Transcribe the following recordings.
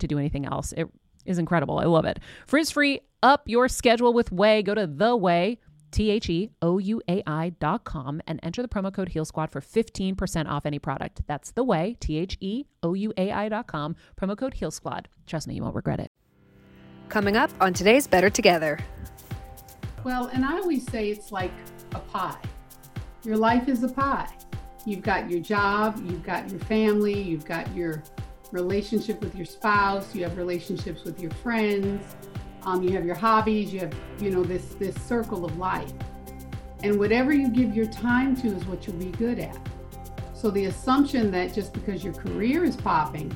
to do anything else. It is incredible. I love it. Frizz free, up your schedule with Ouai. Go to the Ouai. T H E O U A I dot com and enter the promo code Heal Squad for 15% off any product. That's the Ouai, T H E O U A I dot com, promo code Heal Squad. Trust me, you won't regret it. Coming up on today's Better Together. Well, and I always say it's like a pie. Your life is a pie. You've got your job, you've got your family, you've got your relationship with your spouse, you have relationships with your friends, um, you have your hobbies, you have, you know, this this circle of life. And whatever you give your time to is what you'll be good at. So the assumption that just because your career is popping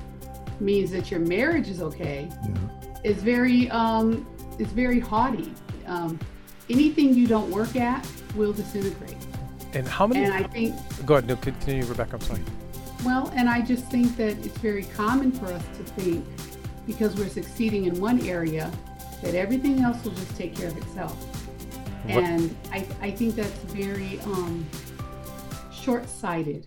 means that your marriage is okay yeah. is very um, is very haughty. Um, anything you don't work at will disintegrate. And how many? And I think. Go ahead. No, continue, Rebecca. I'm sorry. Well, and I just think that it's very common for us to think because we're succeeding in one area that everything else will just take care of itself. What? And I, I think that's very um, short sighted.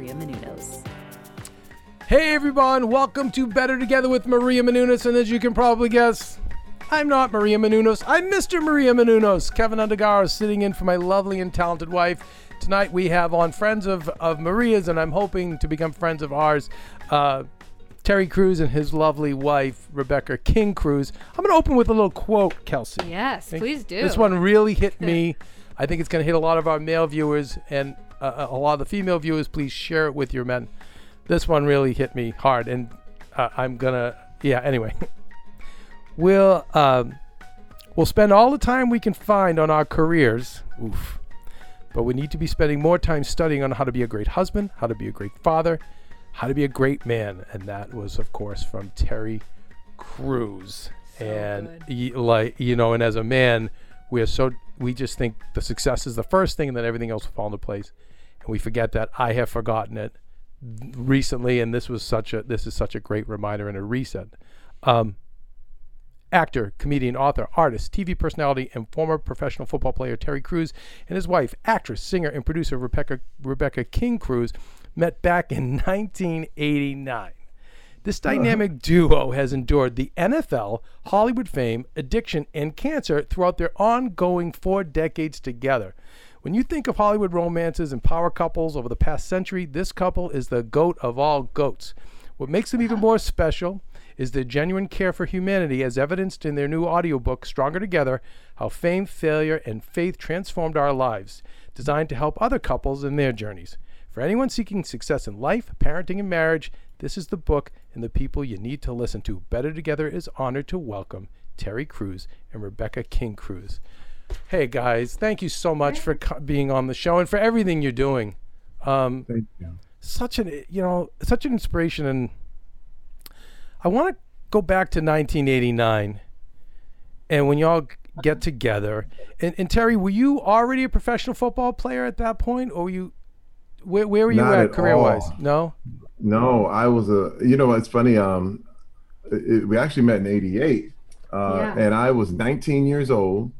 Maria Menounos. Hey everyone, welcome to Better Together with Maria Menounos. And as you can probably guess, I'm not Maria Menounos. I'm Mr. Maria Menounos. Keven Undergaro is sitting in for my lovely and talented wife. Tonight we have on friends of, of Maria's, and I'm hoping to become friends of ours. Uh, Terry Crews and his lovely wife, Rebecca King Crews. I'm going to open with a little quote, Kelsey. Yes, please do. This one really hit me. I think it's going to hit a lot of our male viewers, and uh, a lot of the female viewers, please share it with your men. This one really hit me hard, and uh, I'm gonna, yeah. Anyway, we'll um, we'll spend all the time we can find on our careers. Oof. But we need to be spending more time studying on how to be a great husband, how to be a great father, how to be a great man, and that was, of course, from Terry Crews. So and he, like you know, and as a man, we are so we just think the success is the first thing, and then everything else will fall into place and we forget that I have forgotten it recently, and this was such a this is such a great reminder and a reset. Um, actor, comedian, author, artist, TV personality, and former professional football player Terry Crews and his wife, actress, singer, and producer Rebecca Rebecca King Crews, met back in 1989. This dynamic duo has endured the NFL, Hollywood fame, addiction, and cancer throughout their ongoing four decades together. When you think of Hollywood romances and power couples over the past century, this couple is the goat of all goats. What makes them even more special is their genuine care for humanity, as evidenced in their new audiobook, Stronger Together How Fame, Failure, and Faith Transformed Our Lives, designed to help other couples in their journeys. For anyone seeking success in life, parenting, and marriage, this is the book and the people you need to listen to. Better Together is honored to welcome Terry Crews and Rebecca King Crews. Hey guys, thank you so much for co- being on the show and for everything you're doing. Um, Thank you. such an you know such an inspiration and i want to go back to 1989 and when y'all get together and, and terry were you already a professional football player at that point or were you where, where were you Not at at career wise no No, I was a. You know, it's funny. Um, it, we actually met in '88, uh, Yeah. and I was 19 years old,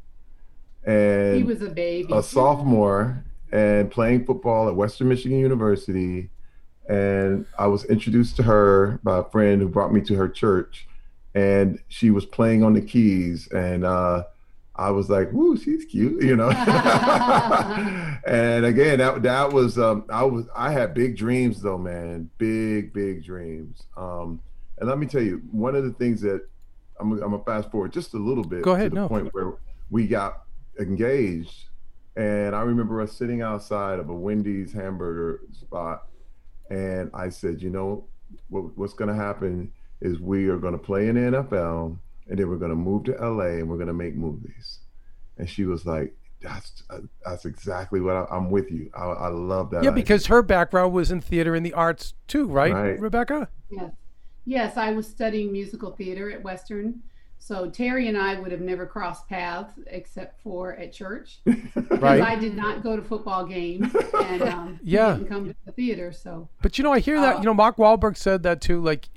and He was a baby. a sophomore and playing football at Western Michigan University. And I was introduced to her by a friend who brought me to her church, and she was playing on the keys, and uh, I was like, "Woo, she's cute," you know. and again, that that was um, I was I had big dreams though, man, big big dreams. Um, and let me tell you, one of the things that I'm, I'm gonna fast forward just a little bit Go ahead, to the no. point where we got engaged and I remember us sitting outside of a Wendy's hamburger spot, and I said, you know, what, what's going to happen is we are going to play in the NFL, and then we're going to move to LA, and we're going to make movies. And she was like, "That's uh, that's exactly what I, I'm with you. I, I love that." yeah idea." because her background was in theater and the arts too right, Right. rebecca Yes. Yes, I was studying musical theater at Western. So Terry and I would have never crossed paths except for at church. Because Right. I did not go to football games and um, Yeah. didn't come to the theater. So but you know i hear that Uh, you know mark Wahlberg said that too like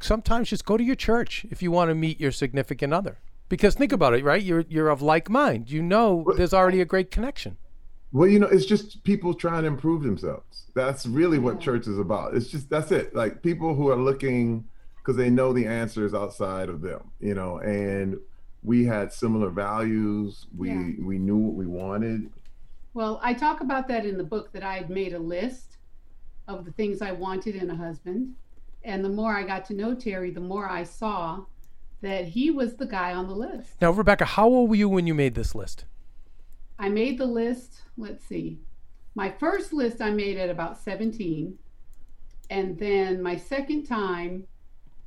sometimes just go to your church if you want to meet your significant other because think about it right you're you're of like mind you know there's already a great connection Well, you know, it's just people trying to improve themselves. That's really what church is about. It's just that's it. Like people who are looking because they know the answers outside of them, you know, and we had similar values. We Yeah. we knew what we wanted. Well, I talk about that in the book that I had made a list of the things I wanted in a husband. And the more I got to know Terry, the more I saw that he was the guy on the list. now rebecca how old were you when you made this list I made the list, let's see. My first list I made at about 17. And then my second time,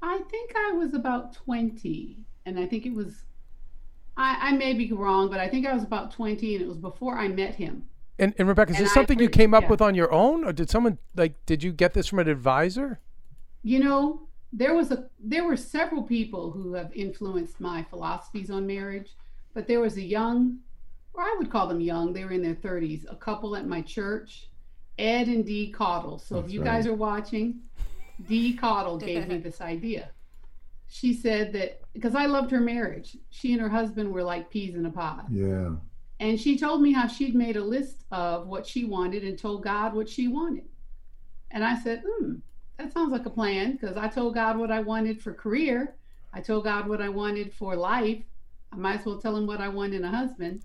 I think I was about 20. And I think it was, I, I may be wrong, but I think I was about 20 and it was before I met him. And, and Rebecca, is And this I something you came up yeah. with on your own, or did someone like? Did you get this from an advisor? You know, there was a there were several people who have influenced my philosophies on marriage, but there was a young, or I would call them young, they were in their 30s, a couple at my church, Ed and Dee Caudle. So if you right. guys are watching, Dee Caudle gave me this idea. She said that because I loved her marriage, she and her husband were like peas in a pod. Yeah. And she told me how she'd made a list of what she wanted and told God what she wanted. And I said, hmm, that sounds like a plan because I told God what I wanted for career. I told God what I wanted for life. I might as well tell him what I want in a husband.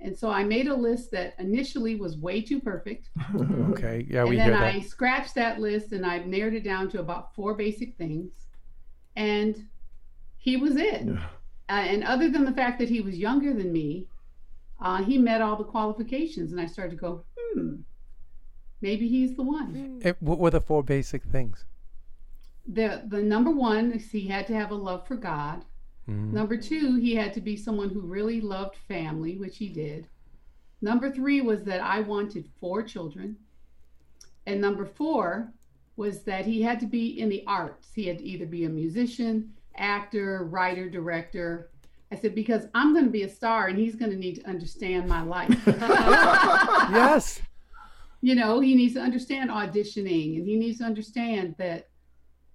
And so I made a list that initially was way too perfect. Okay, yeah, we and then hear that. I scratched that list and I've narrowed it down to about four basic things. And he was it. Yeah. Uh, and other than the fact that he was younger than me, uh, he met all the qualifications. And I started to go, hmm, maybe he's the one. Eh, what were the four basic things? The, the number one is he had to have a love for God. Mhm. Number two, he had to be someone who really loved family, which he did. Number three was that I wanted four children. And number four was that he had to be in the arts. He had to either be a musician, actor, writer, director. I said, because I'm going to be a star and he's going to need to understand my life. Yes. you know, he needs to understand auditioning and he needs to understand that.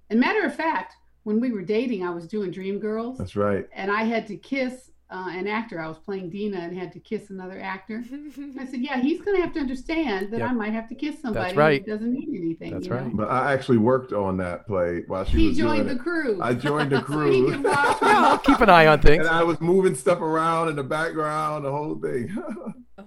And matter of fact, when we were dating, I was doing Dream Girls That's right. and I had to kiss uh, an actor. I was playing Deena and had to kiss another actor. I said, "Yeah, he's going to have to understand that Yep. I might have to kiss somebody That's right. who doesn't mean anything." That's you know? right. But I actually worked on that play while she was. He was joined doing the it. crew. I joined the crew. could watch me. I'll keep an eye on things. and I was moving stuff around in the background, the whole thing.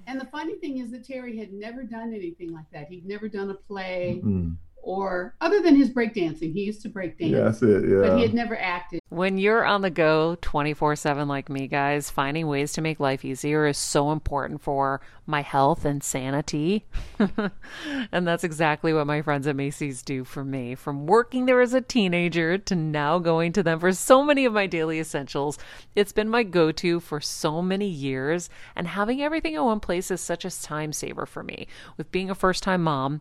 And the funny thing is that Terry had never done anything like that. He'd never done a play Mm. Or other than his breakdancing. He used to break dance, yeah, that's it. but he had never acted. When you're on the go 24 7 like me, guys, finding ways to make life easier is so important for my health and sanity. and that's exactly what my friends at Macy's do for me. From working there as a teenager to now going to them for so many of my daily essentials, it's been my go to for so many years. And having everything in one place is such a time saver for me. With being a first time mom,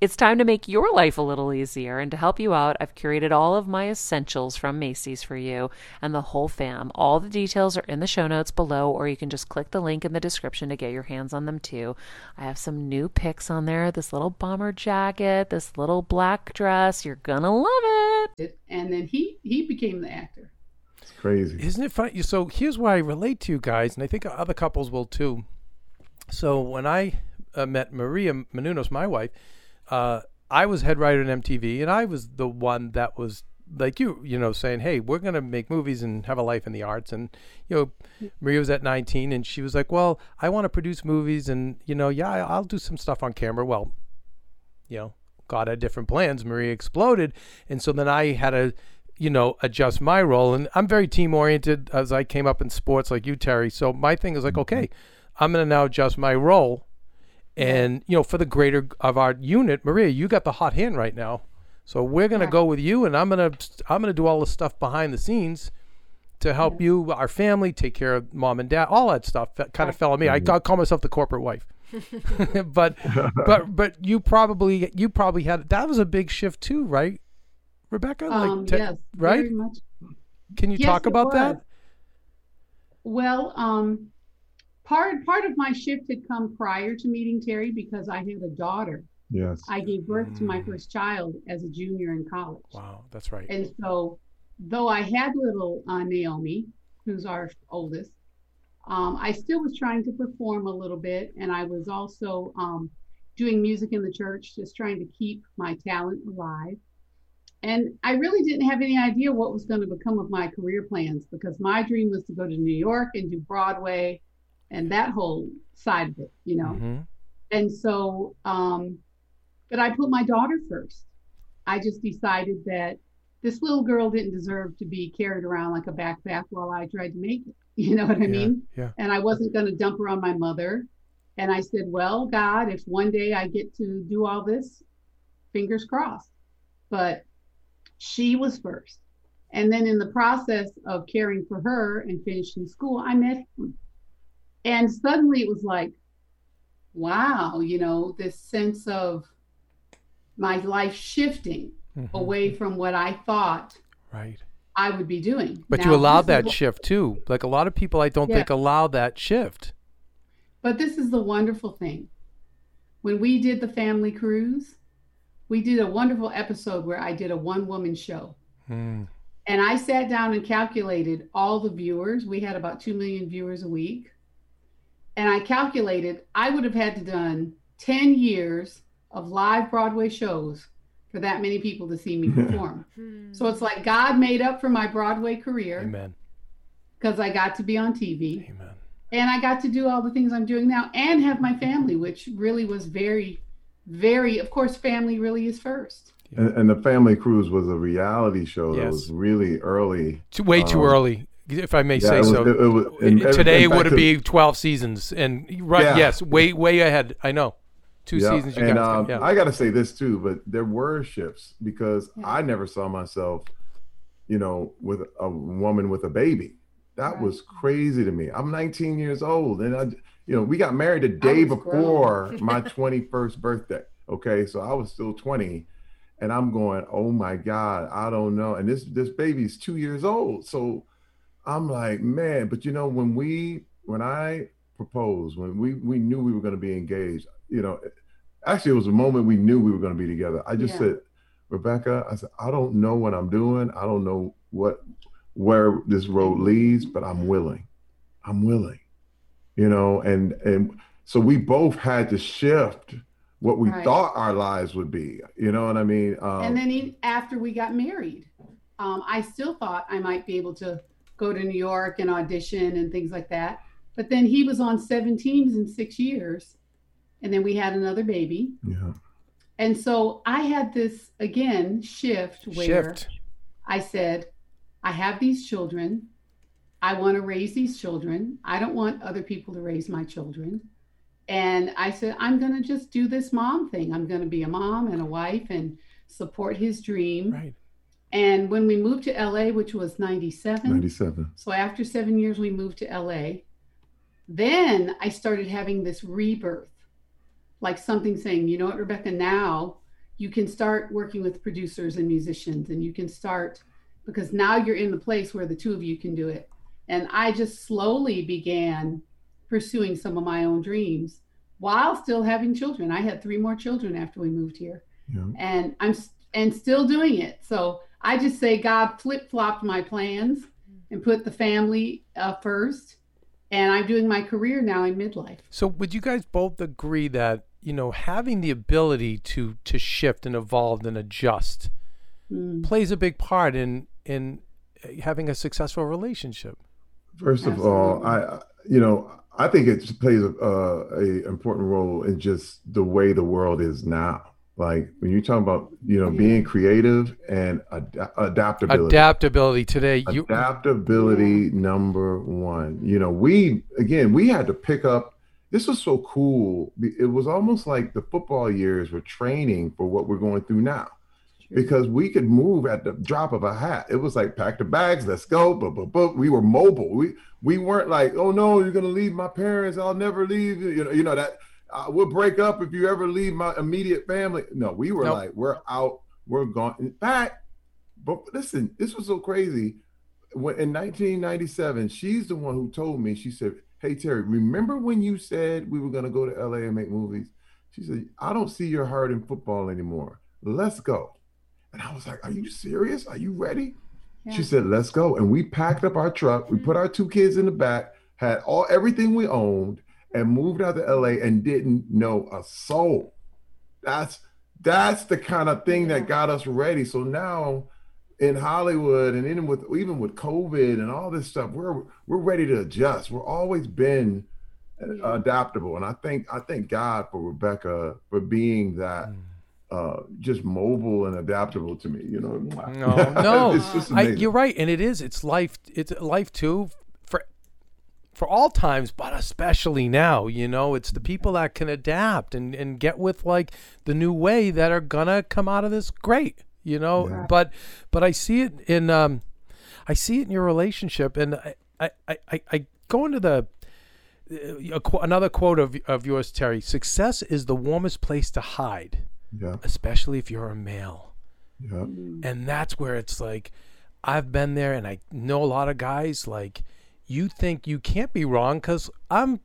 it's time to make your life a little easier. And to help you out, I've curated all of my essentials from Macy's for you and the whole fam. All the details are in the show notes below, or you can just click the link in the description to get your hands on them too. I have some new picks on there this little bomber jacket, this little black dress. You're gonna love it. And then he he became the actor. It's crazy. Isn't it funny? So here's why I relate to you guys, and I think other couples will too. So when I uh, met Maria Menounos, my wife, uh, I was head writer in MTV, and I was the one that was like you, you know, saying, "Hey, we're gonna make movies and have a life in the arts." And you know, Maria was at 19, and she was like, "Well, I want to produce movies, and you know, yeah, I'll do some stuff on camera." Well, you know, God had different plans. Maria exploded, and so then I had to, you know, adjust my role. And I'm very team oriented as I came up in sports, like you, Terry. So my thing is like, okay, I'm gonna now adjust my role, and you know, for the greater of our unit, Maria, you got the hot hand right now. So we're gonna Yeah. go with you, and I'm gonna I'm gonna do all the stuff behind the scenes to help you, our family, take care of mom and dad, all that stuff. That kind of fell on me. I, I call myself the corporate wife. but but but you probably you probably had that was a big shift too, right, Rebecca? Um, te- yes, right? Very much. Can you Yes, talk about that? Well, um, part part of my shift had come prior to meeting Terry because I had a daughter. Yes. I gave birth to my Mm. first child as a junior in college. Wow, that's right. And so, though I had little uh, Naomi, who's our oldest, um, I still was trying to perform a little bit. And I was also um, doing music in the church, just trying to keep my talent alive. And I really didn't have any idea what was going to become of my career plans because my dream was to go to New York and do Broadway and that whole side of it, you know. Mhm. And so, um, but I put my daughter first. I just decided that this little girl didn't deserve to be carried around like a backpack while I tried to make it. You know what I Yeah, mean? yeah. And I wasn't going to dump her on my mother. And I said, well, God, if one day I get to do all this, fingers crossed. But she was first. And then in the process of caring for her and finishing school, I met him. And suddenly it was like, wow, you know, this sense of my life shifting Mhm. away from what I thought Right. I would be doing. But Now, you allowed that what- shift too. Like a lot of people, I don't Yeah. think allow that shift. But this is the wonderful thing. When we did the Family Crews, we did a wonderful episode where I did a one woman show. Mm. And I sat down and calculated all the viewers. We had about 2 million viewers a week. And I calculated I would have had to done 10 years of live Broadway shows for that many people to see me perform. so it's like God made up for my Broadway career Amen. because I got to be on TV. Amen. and I got to do all the things I'm doing now and have my family, which really was very, very, of course, family really is first. And, and the Family Crews was a reality show that was really early. Too, way too Um, early, if I may Yeah, say it was, so. it, it was, in- in- Today in would it be 12 seasons? And right, Yeah. yes, way way ahead. I know. Two Yeah, seasons you and guys um. Yeah. I got to say this too, but there were shifts because Yeah. I never saw myself, you know, with a woman with a baby. That Right. was crazy to me. I'm 19 years old, and I, you know, we got married the day before my 21st birthday. Okay, so I was still 20, and I'm going, oh my God, I don't know. And this this baby's two years old. So I'm like, man, but you know, when we when I proposed, when we we knew we were going to be engaged, you know, actually it was a moment we knew we were going to be together. I just Yeah. said, Rebecca, I said, I don't know what I'm doing. I don't know what where this road leads, but I'm willing. I'm willing. You know, and and so we both had to shift what we Right. thought our lives would be. You know what I mean? Um, and then after we got married, um, I still thought I might be able to go to New York and audition and things like that. But then he was on seven teams in six years, and then we had another baby. yeah. And so I had this again shift where Shift. I said, I have these children. I want to raise these children. I don't want other people to raise my children. And I said, I'm going to just do this mom thing. I'm going to be a mom and a wife and support his dream. Right. And when we moved to LA, which was 97, 97. so after seven years, we moved to LA. Then I started having this rebirth, like something saying, you know what, Rebecca, now you can start working with producers and musicians, and you can start because now you're in the place where the two of you can do it. And I just slowly began pursuing some of my own dreams while still having children. I had three more children after we moved here Yeah. and I'm and still doing it. So I just say God flip flopped my plans and put the family uh, first, and I'm doing my career now in midlife. So would you guys both agree that you know having the ability to to shift and evolve and adjust Mm. plays a big part in in uh, having a successful relationship? First of all, I, I- you know, I think it plays a, uh, a important role in just the way the world is now. Like when you talk about, you know, being creative and ad- adaptability. Adaptability today. You Adaptability number one. You know, we again we had to pick up. This was so cool. It was almost like the football years were training for what we're going through now, because we could move at the drop of a hat. It was like pack the bags, let's go. But but but we were mobile. We we weren't like, oh no, you're gonna leave my parents. I'll never leave. you. You know, you know that uh, we'll break up if you ever leave my immediate family. No, we were Nope. like, we're out. We're gone. In fact, but listen, this was so crazy when in 1997, she's the one who told me, she said, Hey Terry, remember when you said we were gonna go to LA and make movies? She said, I don't see your heart in football anymore. Let's go. And I was like, Are you serious? Are you ready? Yeah. She said, Let's go. And we packed up our truck, we put our two kids in the back, had all everything we owned, and moved out to LA and didn't know a soul. That's that's the kind of thing that got us ready. So now in Hollywood and even with even with COVID and all this stuff, we're we're ready to adjust. We're always been uh, adaptable, and I think I thank God for Rebecca for being that uh, just mobile and adaptable to me. You know, No, no, it's just I, you're right, and it is. It's life. It's life too for all times, but especially now. You know, it's the people that can adapt and and get with like the new way that are gonna come out of this great. You know, Yeah. but but I see it in um, I see it in your relationship, and I I I, I, go into the. uh, a qu- another quote of of yours, Terry. Success is the warmest place to hide, yeah, especially if you're a male yeah, and that's where it's like i've been there and i know a lot of guys like you think you can't be wrong because i'm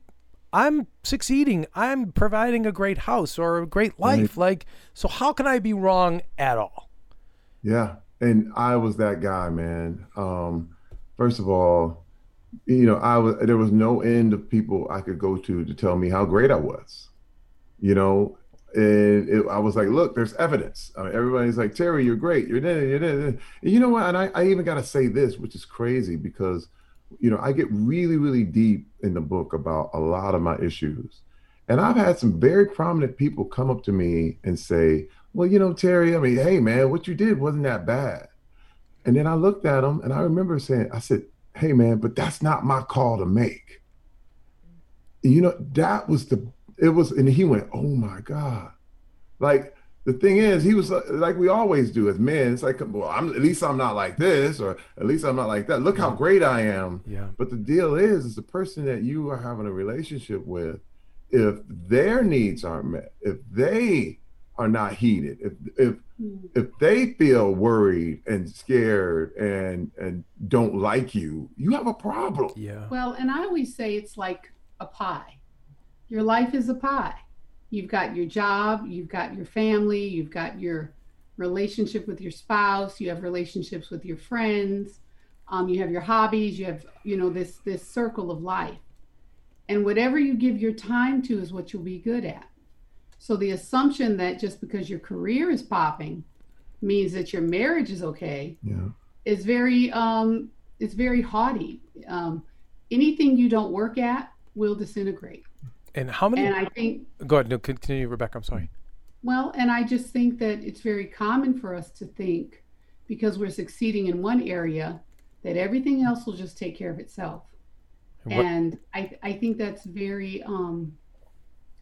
i'm succeeding i'm providing a great house or a great life like so how can i be wrong at all yeah. And I was that guy, man. Um, first of all, you know, I was there was no end of people I could go to to tell me how great I was. You know, and it, I was like, look, there's evidence. I mean, everybody's like, Terry, you're great. You're there. And you know what? And I, I even got to say this, which is crazy because, you know, I get really, really deep in the book about a lot of my issues. And I've had some very prominent people come up to me and say, well, you know, Terry, I mean, hey, man, what you did wasn't that bad. And then I looked at them and I remember saying, I said, hey, man, but that's not my call to make. You know, that was the, it was, and he went, oh my God. Like, the thing is, he was uh, like we always do as men. It's like, well, I'm at least I'm not like this, or at least I'm not like that. Look how great I am. yeah But the deal is, is the person that you are having a relationship with, if their needs aren't met, if they are not heeded, if if Hmm. if they feel worried and scared and and don't like you, you have a problem. Yeah. Well, and I always say it's like a pie. Your life is a pie. You've got your job, you've got your family, you've got your relationship with your spouse, you have relationships with your friends, um, you have your hobbies, you have, you know, this this circle of life. And whatever you give your time to is what you'll be good at. So the assumption that just because your career is popping means that your marriage is okay Yeah. is very um it's very haughty. Um, anything you don't work at will disintegrate. And how many? And I think Go ahead. No, continue, Rebecca. I'm sorry. well, and I just think that it's very common for us to think because we're succeeding in one area that everything else will just take care of itself. And what- And I I think that's very um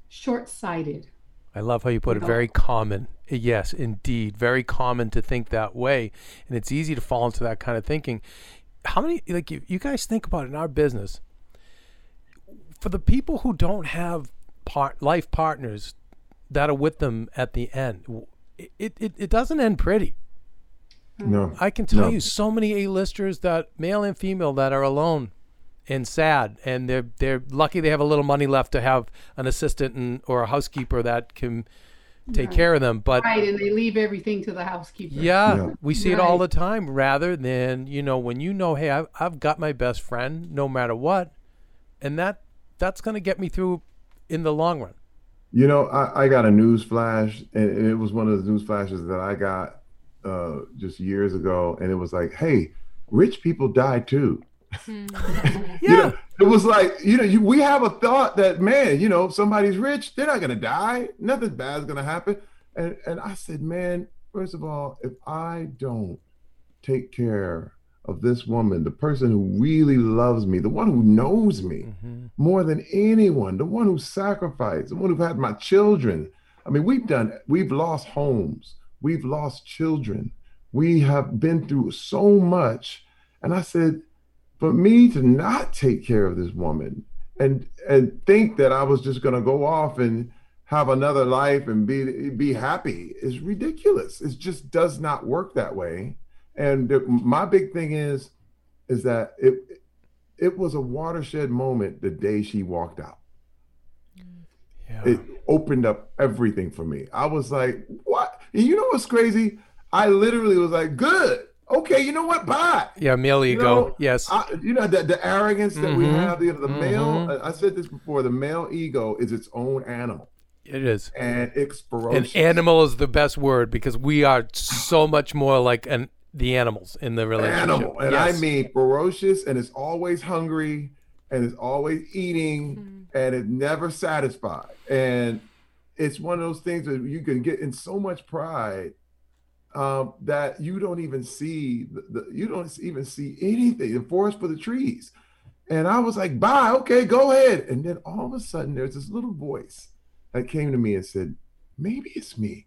short-sighted. I love how you put it. Very common. Yes, indeed. Very common to think that way. And it's easy to fall into that kind of thinking. How many, like, you, you guys think about it in our business, for the people who don't have part, life partners that are with them at the end, it, it, it doesn't end pretty. Hmm. No. I can tell No. you so many A-listers that male and female that are alone and sad, and they're they're lucky they have a little money left to have an assistant and, or a housekeeper that can take Right. care of them. But Right, and they leave everything to the housekeeper. yeah, Yeah. we see it all the time. Rather than you know when you know, hey, I've, I've got my best friend no matter what, and that that's going to get me through in the long run. You know, I, I got a news flash, and, and it was one of the news flashes that I got uh, just years ago, and it was like, "Hey, rich people die too." You know, it was like, you know, you, we have a thought that, man, you know, if somebody's rich, they're not gonna die. Nothing bad's gonna happen. And and I said, man, first of all, if I don't take care of this woman, the person who really loves me, the one who knows me, Mhm. more than anyone, the one who sacrificed, the one who had my children. I mean, we've done, we've lost homes, we've lost children, we have been through so much. And I said, for me to not take care of this woman and and think that I was just gonna go off and have another life and be be happy is ridiculous. It just does not work that way. And the, my big thing is, is that it it was a watershed moment the day she walked out. Yeah. It opened up everything for me. I was like, what? You know what's crazy? I literally was like, good. Okay, you know what? Bye. yeah, male You ego. know, yes. I, you know the, the arrogance that we Mhm. have, the, the male. Mhm. I said this before. The male ego is its own animal, it is. and it's An ferocious. animal is the best word because we are so much more like an the animals in the relationship. animal, and Yes. I mean ferocious, and it's always hungry, and it's always eating, and it's never satisfied. And it's one of those things that you can get in so much pride um, that you don't even see the, the you don't even see anything. The forest for the trees. And I was like, bye, okay, go ahead. And then all of a sudden, there's this little voice that came to me and said, maybe it's me.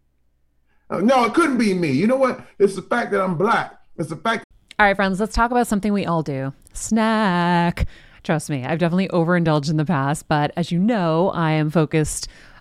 Uh, no, it couldn't be me. You know what? It's the fact that I'm black. It's the fact All right, friends, let's talk about something we all do snack. Trust me, I've definitely overindulged in the past, but as you know, I am focused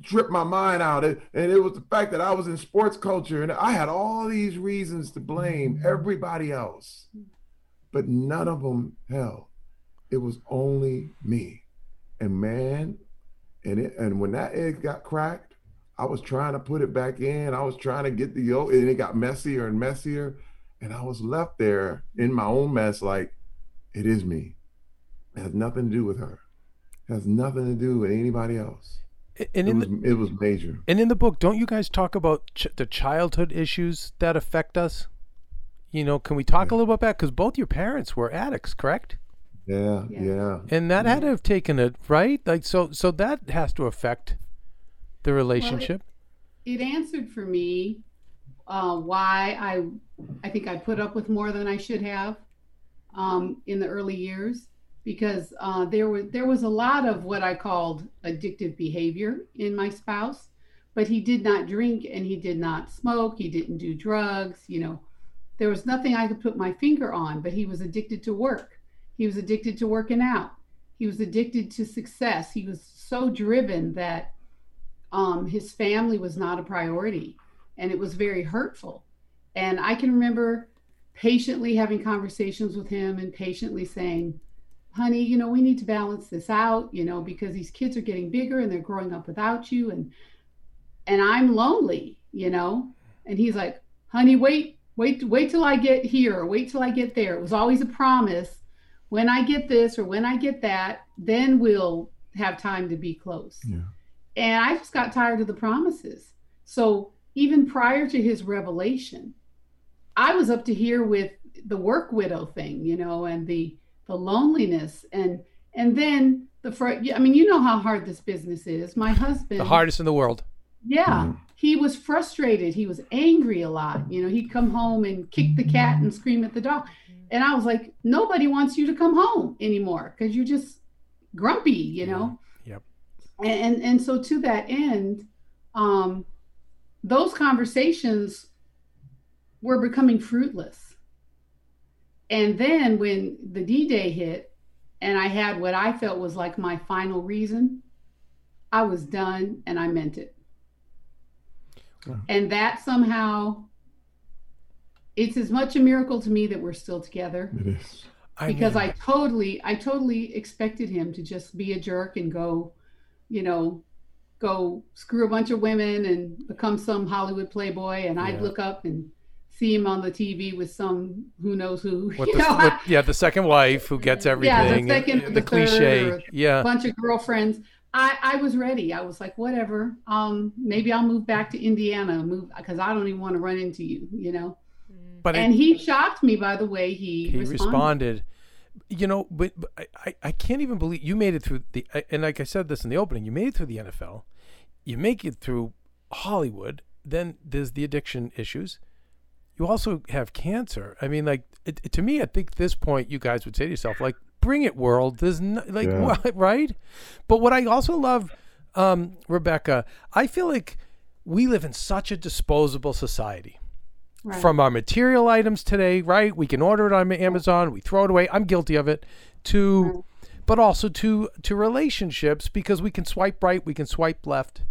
dripped my mind out. And and it was the fact that I was in sports culture and I had all these reasons to blame mm-hmm. everybody else. But none of them held. It was only me. And man, and it and when that egg got cracked, I was trying to put it back in. I was trying to get the yolk, and it got messier and messier. And I was left there in my own mess, like, it is me. It has nothing to do with her. It has nothing to do with anybody else. And It was, the, it was major. and in the book, don't you guys talk about ch- the childhood issues that affect us? You know, can we talk a little bit about that? because both your parents were addicts, correct? Yeah, Yeah. yeah. And that had to have taken it, right? Like so so that has to affect the relationship. it answered for me uh, why I I think I put up with more than I should have um, in the early years because uh, there was there was a lot of what I called addictive behavior in my spouse, but he did not drink and he did not smoke. He didn't do drugs. You know, there was nothing I could put my finger on. But he was addicted to work. He was addicted to working out. He was addicted to success. He was so driven that um, his family was not a priority and it was very hurtful. And I can remember patiently having conversations with him and patiently saying, honey, you know, we need to balance this out, you know, because these kids are getting bigger and they're growing up without you and and I'm lonely, you know. And he's like, honey, wait, wait, wait till I get here or wait till I get there. It was always a promise. When I get this or when I get that, then we'll have time to be close. Yeah. And I just got tired of the promises. So even prior to his revelation, I was up to here with the work widow thing, you know, and the the loneliness and and then the fr- I mean, you know how hard this business is. My husband The hardest in the world. yeah, Mhm. he was frustrated. He was angry a lot. You know, he'd come home and kick the cat and scream at the dog. And I was like, nobody wants you to come home anymore because you're just grumpy, you know. Yep. And, and and so to that end, um, those conversations were becoming fruitless. And then when the D Day hit, and I had what I felt was like my final reason, I was done and I meant it. And that somehow, it's as much a miracle to me that we're still together It is. because mean, I totally, I totally expected him to just be a jerk and go, you know, go screw a bunch of women and become some Hollywood playboy. And I'd look up and see him on the TV with some who knows who. with the, know, with, yeah, the second wife who gets everything. and- second and the the cliche. third or- Yeah. bunch of girlfriends. I, I was ready. I was like, whatever. Um, maybe I'll move back to Indiana, move because I don't even want to run into you, you know. But it, And he shocked me by the way he, he responded. responded. You know, but, but I, I, I can't even believe you made it through the. And like I said this in the opening, you made it through the NFL. You make it through Hollywood. Then there's the addiction issues. You also have cancer. I mean, like it, it- to me, I think at this point you guys would say to yourself, like, "Bring it, world." There's no, like Yeah. what, right? But what I also love, um, Rebecca, I feel like we live in such a disposable society Right. from our material items today, right? We can order it on Amazon, we throw it away. I'm guilty of it. To but also to to relationships because we can swipe right, we can swipe left.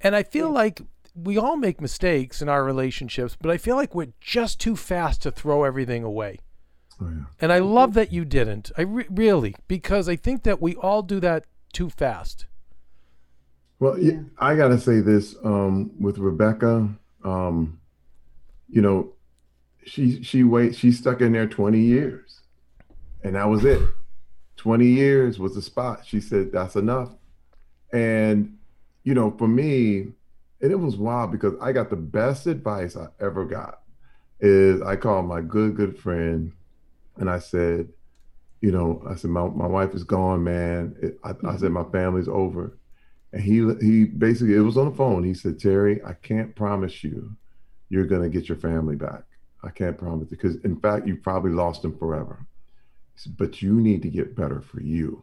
And I feel like we all make mistakes in our relationships, but I feel like we're just too fast to throw everything away. Oh, yeah. And I love that you didn't. I re- really because I think that we all do that too fast. Well, Yeah. I gotta say this um, with Rebecca. Um, you know, she she wait she stuck in there 20 years, and that was it. 20 years was the spot. She said that's enough. And you know, for me, and it was wild because I got the best advice I ever got. Is I called my good good friend, and I said, you know, I said my my wife is gone, man. It, I, I said mm-hmm. my family's over. And he he basically it was on the phone. He said, Terry, I can't promise you you're gonna get your family back. I can't promise because in fact you probably lost them forever. He said, but you need to get better for you.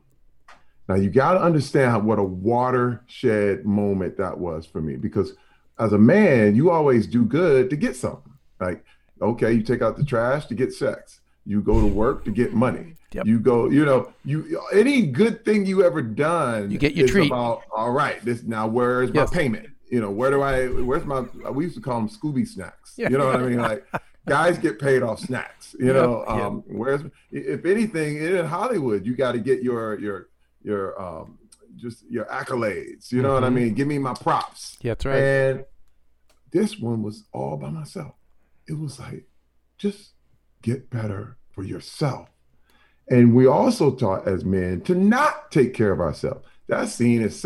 Now you gotta understand how, what a watershed moment that was for me because as a man, you always do good to get something. Like, okay, you take out the trash to get sex. You go to work to get money. Yep. You go, you know, you any good thing you ever done. You get your is treat. About, all right, this now where's Yes. my payment? You know, where do I? Where's my? We used to call them Scooby snacks. Yeah. You know what I mean? Like guys get paid off snacks. You Yep, know, yep. um, where's if anything in Hollywood, you got to get your your your um just your accolades. You know what I Mhm. mean? Give me my props. Yeah, that's right. And this one was all by myself. It was like, just get better for yourself. And we also taught as men to not take care of ourselves. That's seen as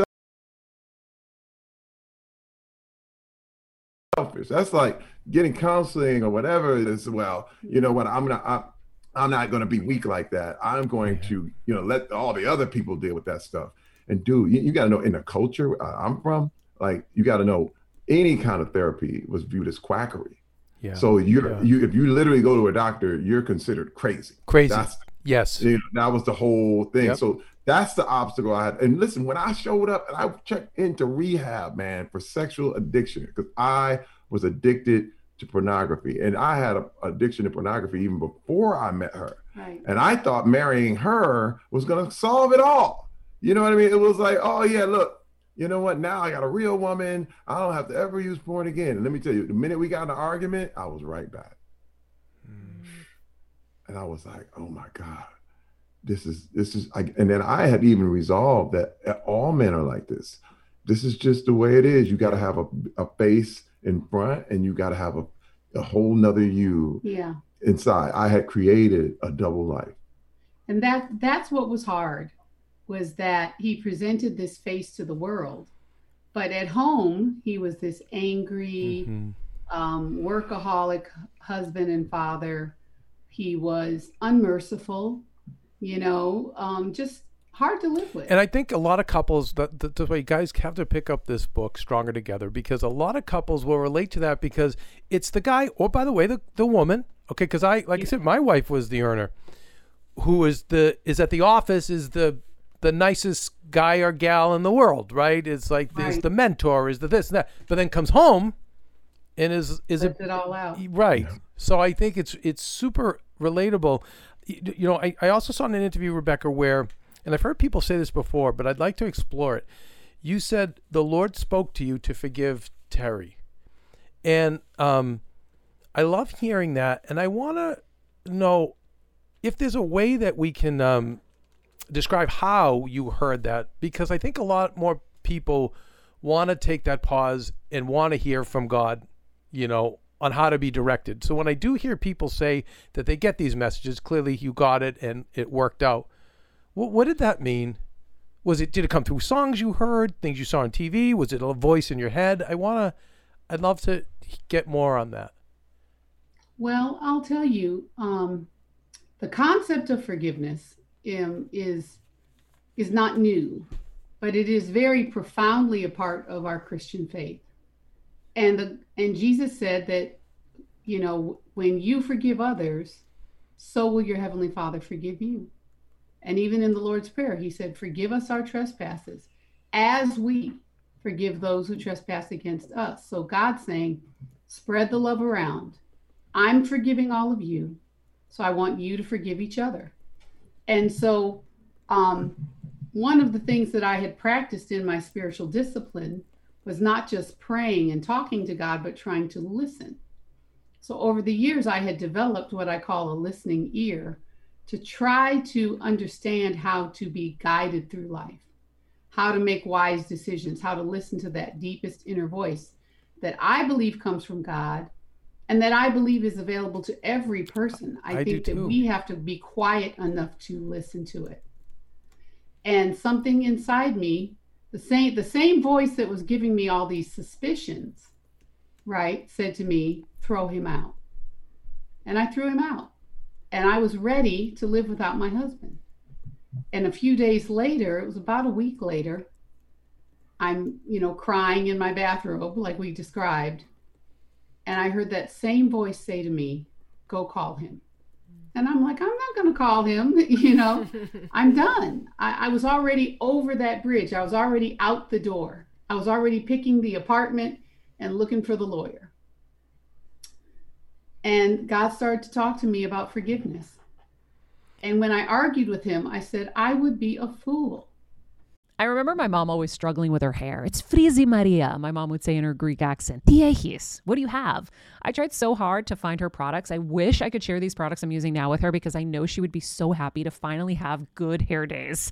selfish. That's like getting counseling or whatever it is. Well, you know what? I'm not. I'm, I'm not going to be weak like that. I'm going to, you know, let all the other people deal with that stuff. And dude, you, you got to know in the culture I'm from, like you got to know any kind of therapy was viewed as quackery. Yeah. So you're Yeah. you if you literally go to a doctor, you're considered crazy. Crazy. That's yes. you know, that was the whole thing. Yep. So that's the obstacle I had. And listen, when I showed up and I checked into rehab, man, for sexual addiction, because I was addicted to pornography, and I had a addiction to pornography even before I met her. Right. And I thought marrying her was going to solve it all. You know what I mean? It was like, oh, yeah, look, you know what? Now I got a real woman. I don't have to ever use porn again. And let me tell you, the minute we got in an argument, I was right back. Hmm. And I was like, oh my God, this is, this is, I, and then I had even resolved that all men are like this. This is just the way it is. You got to have a, a face in front and you got to have a, a whole nother you Yeah. inside. I had created a double life. And that that's what was hard was that he presented this face to the world. But at home, he was this angry, Mhm. um, workaholic husband and father. He was unmerciful, you know, um, just hard to live with. And I think a lot of couples, that, that, that's why you guys have to pick up this book, Stronger Together, because a lot of couples will relate to that because it's the guy, or by the way, the, the woman. Okay, because I, like I said, my wife was the earner, who is the is at the office is the the nicest guy or gal in the world, right? It's like is the mentor, is the this and that, but then comes home, and is is Lets a it all out. Right. So I think it's it's super relatable. You, you know, I, I also saw in an interview, Rebecca, where, and I've heard people say this before, but I'd like to explore it. You said the Lord spoke to you to forgive Terry. And um, I love hearing that. And I want to know if there's a way that we can um, describe how you heard that, because I think a lot more people want to take that pause and want to hear from God, you know, on how to be directed. So when I do hear people say that they get these messages, clearly you got it and it worked out. What, what did that mean? Was it did it come through songs you heard, things you saw on TV? Was it a voice in your head? I want to I'd love to get more on that. Well, I'll tell you, um, the concept of forgiveness um, is is not new, but it is very profoundly a part of our Christian faith. And the and Jesus said that, you know, when you forgive others, so will your heavenly Father forgive you. And even in the Lord's Prayer, he said, "Forgive us our trespasses, as we forgive those who trespass against us." So God's saying, spread the love around. I'm forgiving all of you, so I want you to forgive each other. And so, um, one of the things that I had practiced in my spiritual discipline was not just praying and talking to God, but trying to listen. So, over the years, I had developed what I call a listening ear to try to understand how to be guided through life, how to make wise decisions, how to listen to that deepest inner voice that I believe comes from God and that I believe is available to every person. I, I think that too. we have to be quiet enough to listen to it. And something inside me, the same the same voice that was giving me all these suspicions, right, said to me, throw him out. And I threw him out. And I was ready to live without my husband. And a few days later, it was about a week later, I'm, you know, crying in my bathrobe like we described. And I heard that same voice say to me, go call him. And I'm like, I'm not going to call him, you know, I'm done. I, I was already over that bridge. I was already out the door. I was already picking the apartment and looking for the lawyer. And God started to talk to me about forgiveness. And when I argued with him, I said, I would be a fool. I remember my mom always struggling with her hair. It's frizzy Maria, my mom would say in her Greek accent. Diehis, what do you have? I tried so hard to find her products. I wish I could share these products I'm using now with her because I know she would be so happy to finally have good hair days.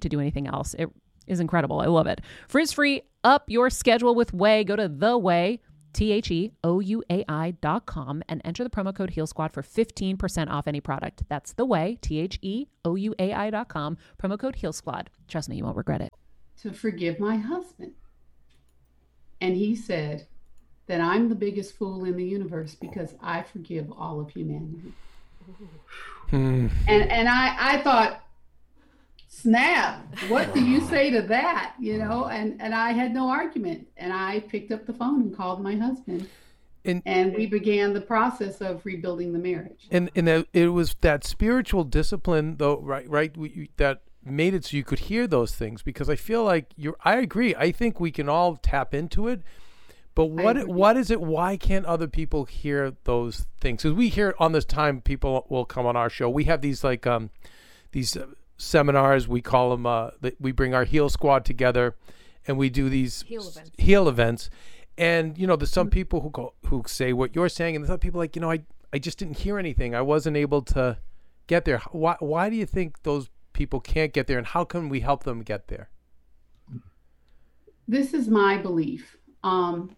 to do anything else. It is incredible. I love it. Frizz free, up your schedule with Ouai. Go to the Ouai. T H E O U A I dot com and enter the promo code Heal Squad for 15% off any product. That's the Ouai, T H E O U A I dot com, promo code Heal Squad. Trust me, you won't regret it. To forgive my husband. And he said that I'm the biggest fool in the universe because I forgive all of humanity. Hmm. And and I I thought, snap, what do you say to that? You know, and and I had no argument. And I picked up the phone and called my husband. And- and we began the process of rebuilding the marriage. and and it was that spiritual discipline though right right we, that made it so you could hear those things because i feel like you're i agree i think we can all tap into it but what what is it why can't other people hear those things because we hear on this time people will come on our show we have these like um these uh, seminars we call them uh that we bring our heal squad together and we do these Heal events. heal events and you know there's some people who go who say what you're saying and there's other people like you know i i just didn't hear anything i wasn't able to get there why why do you think those people can't get there and how can we help them get there this is my belief. Um,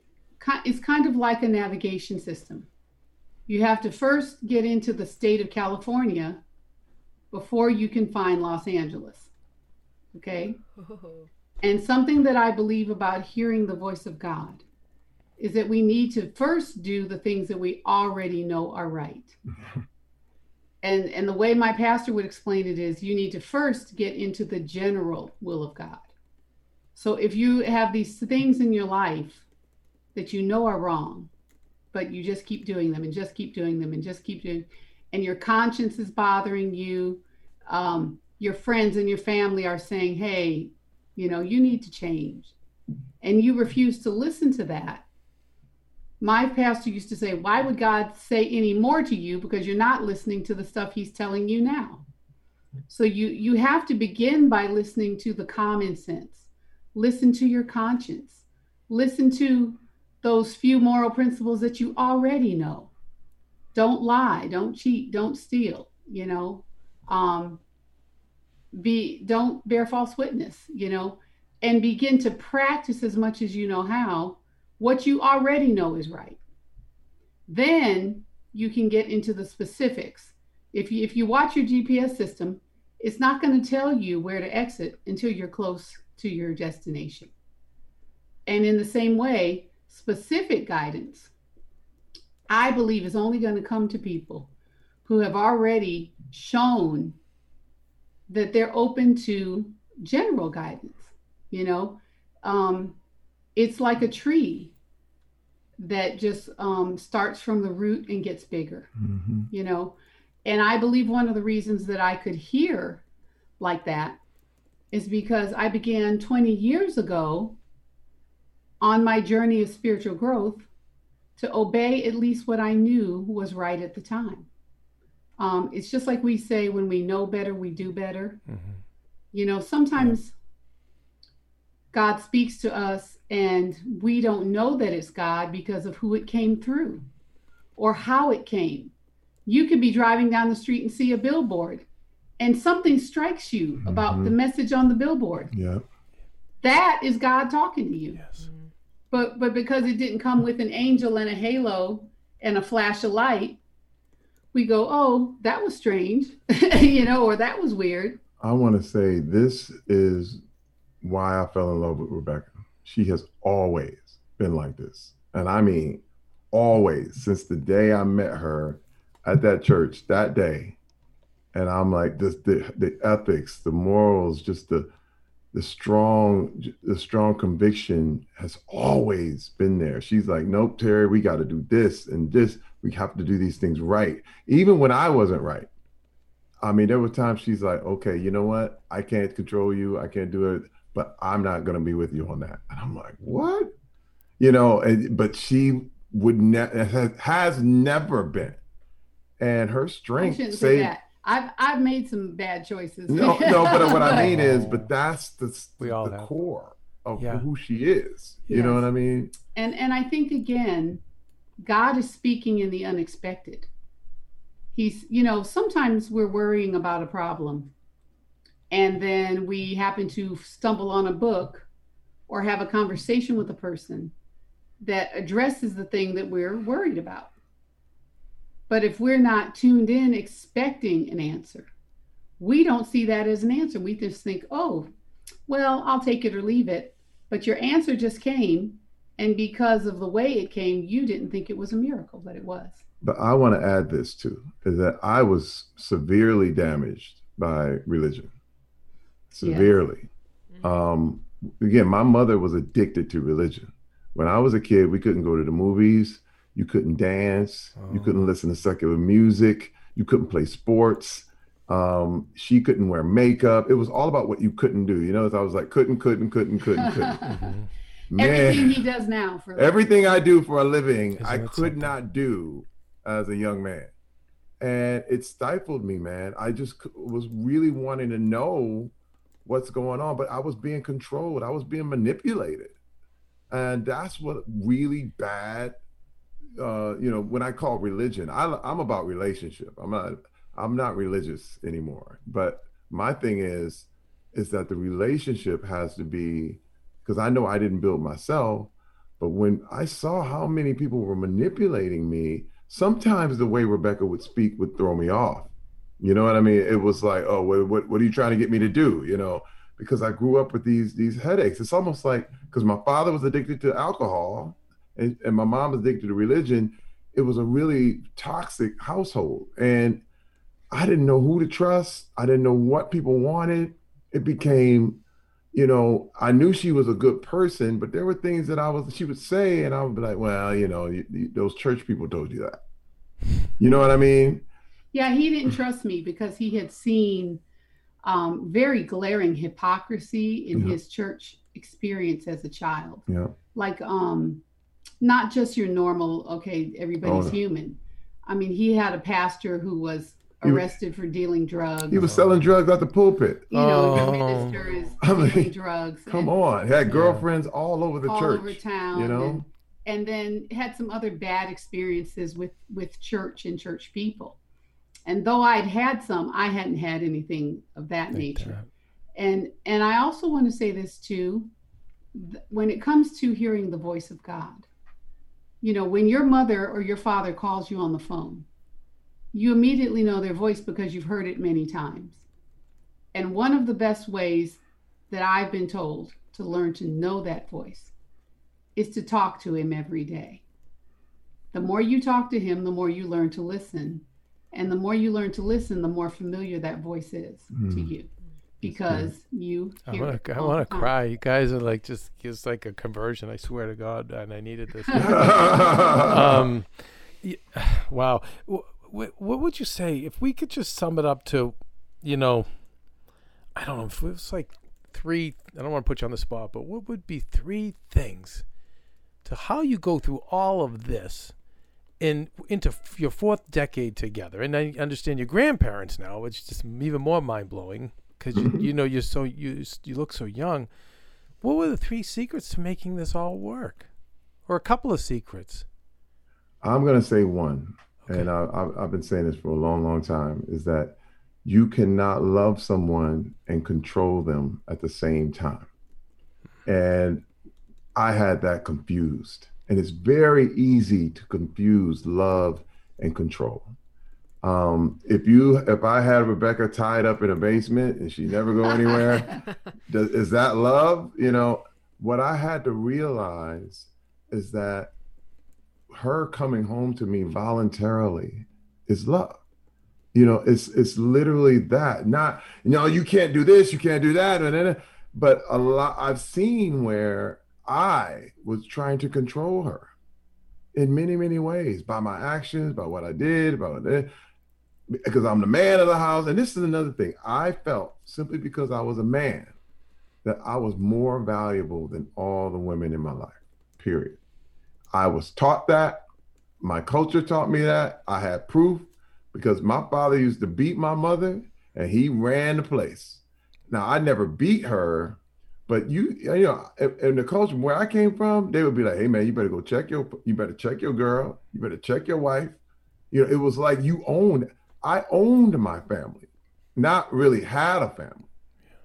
it's kind of like a navigation system. You have to first get into the state of California before you can find Los Angeles. Okay? And something that I believe about hearing the voice of God is that we need to first do the things that we already know are right. and and the way my pastor would explain it is you need to first get into the general will of God. So if you have these things in your life that you know are wrong, but you just keep doing them and just keep doing them and just keep doing, and your conscience is bothering you, um, your friends and your family are saying, "Hey, you know, you need to change," and you refuse to listen to that. My pastor used to say, "Why would God say any more to you because you're not listening to the stuff He's telling you now?" So you you have to begin by listening to the common sense. Listen to your conscience. Listen to those few moral principles that you already know. Don't lie, don't cheat, don't steal, you know. Um be don't bear false witness, you know, and begin to practice as much as you know how what you already know is right. Then you can get into the specifics. If you if you watch your GPS system, it's not going to tell you where to exit until you're close to your destination. And in the same way, specific guidance, I believe, is only going to come to people who have already shown that they're open to general guidance. You know, um, it's like a tree that just um, starts from the root and gets bigger Mhm. you know and i believe one of the reasons that i could hear like that is because i began 20 years ago on my journey of spiritual growth to obey at least what i knew was right at the time um, it's just like we say when we know better we do better. You know sometimes god speaks to us and we don't know that it's god because of who it came through or how it came. You could be driving down the street and see a billboard and something strikes you about the message on the billboard. Yeah. that is god talking to you. Yes. But but because it didn't come with an angel and a halo and a flash of light we go oh that was strange you know or that was weird I want to say this is why I fell in love with Rebecca. She has always been like this. And I mean, always since the day I met her at that church that day. And I'm like, this, the, the ethics, the morals, just the, the strong, the strong conviction has always been there. She's like, nope, Terry, we got to do this and this. We have to do these things right. Even when I wasn't right. I mean, there were times she's like, okay, you know what? I can't control you. I can't do it, but I'm not going to be with you on that. And I'm like, what? You know, and, but she would never, has never been. And her I strength shouldn't say saved. that. I've I've made some bad choices. No, no, but what I mean is, but that's the, We all the core of Yeah. who she is. You know what I mean? and and I think again, God is speaking in the unexpected. He's, you know, sometimes we're worrying about a problem, and then we happen to stumble on a book or have a conversation with a person that addresses the thing that we're worried about. But if we're not tuned in expecting an answer, we don't see that as an answer. We just think, oh, well, I'll take it or leave it. But your answer just came. And because of the way it came, you didn't think it was a miracle, but it was. But I want to add this too is that I was severely damaged by religion. Severely. Um, again, my mother was addicted to religion. When I was a kid, we couldn't go to the movies, you couldn't dance, you Oh. couldn't listen to secular music, you couldn't play sports. Um, she couldn't wear makeup. It was all about what you couldn't do. You know, I was like, couldn't, couldn't, couldn't, couldn't, couldn't. Mhm. Everything he does now for everything I do for a living, Isn't I could something? not do as a young man. And it stifled me, man. I just was really wanting to know what's going on, but I was being controlled. I was being manipulated. And that's what really bad, uh, you know, when I call religion, I, I'm about relationship. I'm not, I'm not religious anymore. But my thing is, is that the relationship has to be, because I know I didn't build myself, but when I saw how many people were manipulating me, sometimes the way Rebecca would speak would throw me off. You know what I mean? It was like, oh, what, what, what are you trying to get me to do? You know, because I grew up with these these headaches. It's almost like because my father was addicted to alcohol and, and my mom was addicted to religion. It was a really toxic household. And I didn't know who to trust. I didn't know what people wanted. It became, you know, I knew she was a good person, but there were things that I was she would say, and I would be like, well, you know, you, you- those church people told you that. You know what I mean? Yeah, he didn't trust me because he had seen um, very glaring hypocrisy in Yeah. his church experience as a child. Yeah. Like, um, not just your normal, okay, everybody's Oh, no. human. I mean, he had a pastor who was was- arrested for dealing drugs. He was selling drugs out the pulpit. you know, Oh. the minister is I mean, dealing drugs. Come and on. Had Yeah. girlfriends all over the all church. All over town. you know? and, and then had some other bad experiences with with church and church people. And though I'd had some, I hadn't had anything of that Like nature. that. And and I also want to say this too, th- when it comes to hearing the voice of God, you know, when your mother or your father calls you on the phone, you immediately know their voice because you've heard it many times. And one of the best ways that I've been told to learn to know that voice is to talk to him every day. The more you talk to him, the more you learn to listen. And the more you learn to listen, the more familiar that voice is to Mm. you because you I hear want it to. I want to cry. You guys are like just. It's like a conversion. I swear to God, and I needed this. um, y- wow. Wh- wh- What would you say if we could just sum it up to, you know, I don't know if it was like three. I don't want to put you on the spot, but what would be three things to how you go through all of this in into your fourth decade together? And I understand your grandparents now, which is just even more mind blowing because you, you know you're so you you look so young. What were the three secrets to making this all work, or a couple of secrets? I'm to say one, Okay. and I, I've, I've been saying this for a long, long time, is that you cannot love someone and control them at the same time. And I had that confused. And it's very easy to confuse love and control. Um, if you, if I had Rebecca tied up in a basement and she never go anywhere, does, is that love? You know, what I had to realize is that her coming home to me voluntarily is love. You know, it's it's literally that. Not, you know, you can't do this, you can't do that, and then, but a lot I've seen where I was trying to control her in many, many ways by my actions, by what I did, by what I did. because I'm the man of the house. And this is another thing. I felt simply because I was a man that I was more valuable than all the women in my life, period. I was taught that. My culture taught me that. I had proof because my father used to beat my mother and he ran the place. Now, I never beat her, but you, you know, in the culture where I came from, they would be like, "Hey, man, you better go check your, you better check your girl, you better check your wife." You know, it was like you owned. I owned my family, not really had a family.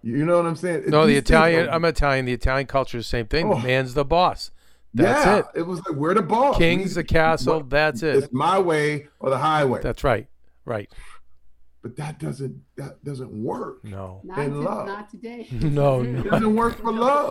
You know what I'm saying? No, the These things Italian. are- I'm Italian. The Italian culture is the same thing. Oh. The man's the boss. That's yeah, it. it. was like we're the boss. King's We- the castle. what- That's it. It's my way or the highway. That's right. Right. but that doesn't that doesn't work. No. Not, And to- love. not today. No. It no. doesn't work for love.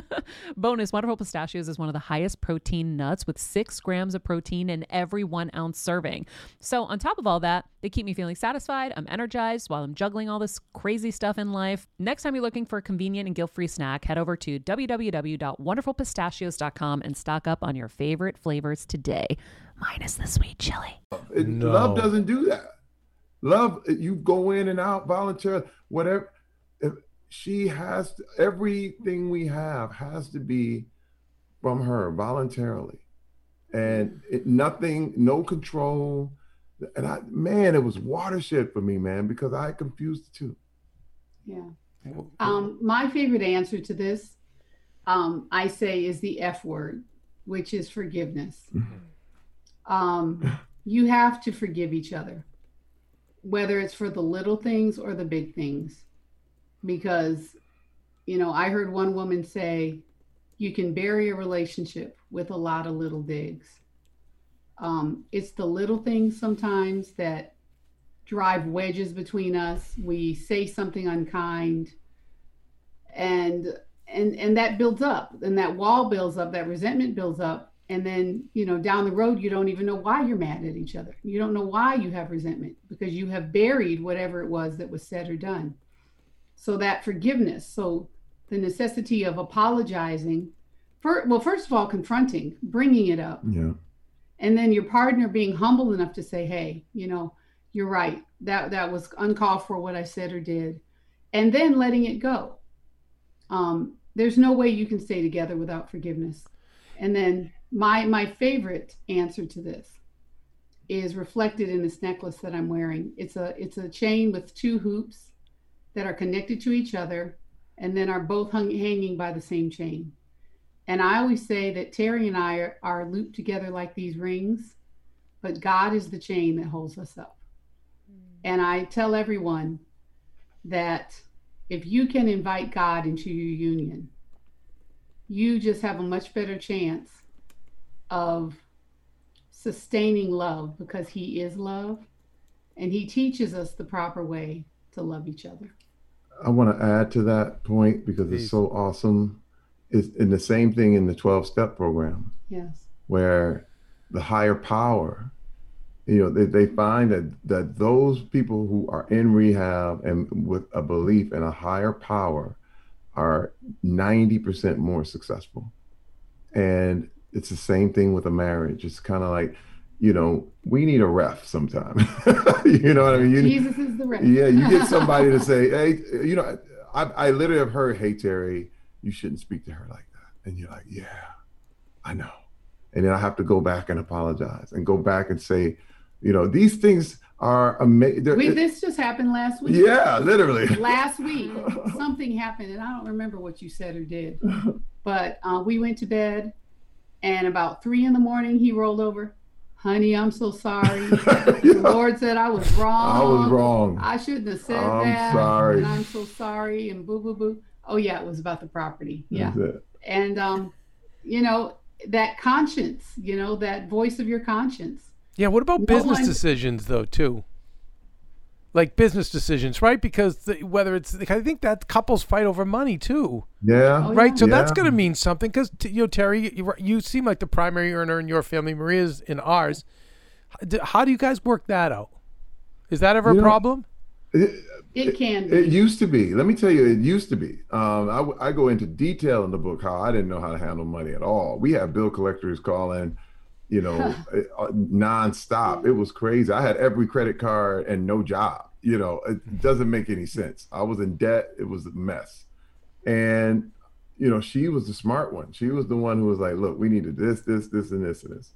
Bonus Wonderful Pistachios is one of the highest protein nuts with six grams of protein in every one ounce serving. So, on top of all that, they keep me feeling satisfied. I'm energized while I'm juggling all this crazy stuff in life. Next time you're looking for a convenient and guilt free snack, head over to www.wonderfulpistachios.com and stock up on your favorite flavors today, minus the sweet chili. It- No. Love doesn't do that. Love, you go in and out voluntarily, whatever. If she has to, everything we have has to be from her voluntarily, and it, nothing, no control. And I, man, it was watershed for me, man, because I confused the two. Yeah. Um, my favorite answer to this, um, I say, is the F word, which is forgiveness. Um, you have to forgive each other, whether it's for the little things or the big things. Because, you know, I heard one woman say, you can bury a relationship with a lot of little digs. Um, it's the little things sometimes that drive wedges between us. We say something unkind, and and and that builds up, and that wall builds up, that resentment builds up, and then you know down the road you don't even know why you're mad at each other. You don't know why you have resentment because you have buried whatever it was that was said or done. So that forgiveness, so the necessity of apologizing, for well, first of all, confronting, bringing it up, Yeah. and then your partner being humble enough to say hey you know you're right. That that was uncalled for what i said or did. And then letting it go. Um, there's no way you can stay together without forgiveness. And then my my favorite answer to this is reflected in this necklace that i'm wearing. It's a it's a chain with two hoops that are connected to each other and then are both hung, hanging by the same chain and I always say that Terry and I are, are looped together like these rings, but God is the chain that holds us up. Mm. And I tell everyone that if you can invite God into your union, you just have a much better chance of sustaining love because He is love and He teaches us the proper way to love each other. I want to add to that point because Please. it's so awesome. It's in the same thing in the 12 step program Yes. where the higher power, you know, they, they find that, that those people who are in rehab and with a belief in a higher power are 90% more successful. And it's the same thing with a marriage. It's kind of like, you know, we need a ref sometime. you know what I mean? You, Jesus is the ref. yeah, you get somebody to say, hey, you know, I, I literally have heard, hey, Terry, you shouldn't speak to her like that. And you're like, yeah, I know. And then I have to go back and apologize and go back and say, you know, these things are amazing. We, this just happened last week. Yeah, literally. last week something happened and i don't remember what you said or did but uh, we went to bed and about three in the morning he rolled over honey i'm so sorry the lord said i was wrong I was wrong. i shouldn't have said that. I'm sorry. and i'm so sorry and boo boo boo Oh yeah, it was about the property. Yeah. And um, you know, that conscience, you know, that voice of your conscience. Yeah. What about No business one- decisions though too? Like business decisions, right? Because the, whether it's, I think that couples fight over money too, Yeah. Oh, right? So that's going to mean something. Because you know, Terry, you, you seem like the primary earner in your family. Maria's in ours. H- d- How do you guys work that out? Is that ever You a know- problem? It, It can be. It used to be. Let me tell you, it used to be. Um, I, w- I go into detail in the book how I didn't know how to handle money at all. We had bill collectors calling, you know, uh, nonstop. It was crazy. I had every credit card and no job. You know, it doesn't make any sense. I was in debt. It was a mess. And, you know, she was the smart one. She was the one who was like, look, we needed this, this, this, and this, and this.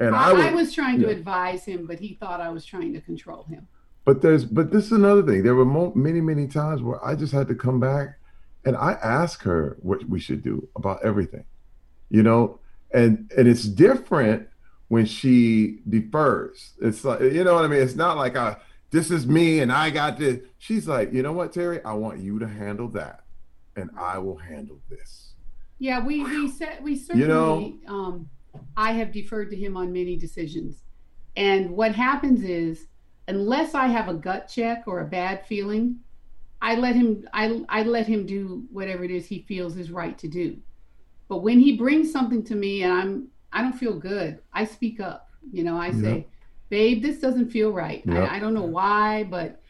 And I, I, was, I was trying to yeah. advise him, but he thought I was trying to control him. But there's, but this is another thing. There were mo- many, many times where I just had to come back, and I asked her what we should do about everything, you know, and and it's different when she defers. It's like you know what I mean. It's not like I this is me and I got this. She's like, you know what, Terry, I want you to handle that, and I will handle this. Yeah, we we said we certainly. You know- um, I have deferred to him on many decisions, and what happens is, unless I have a gut check or a bad feeling, I let him. I I let him do whatever it is he feels is right to do. But when he brings something to me and I'm I don't feel good, I speak up. You know, I say, "Babe, this doesn't feel right. Yeah. I, I don't know why, but."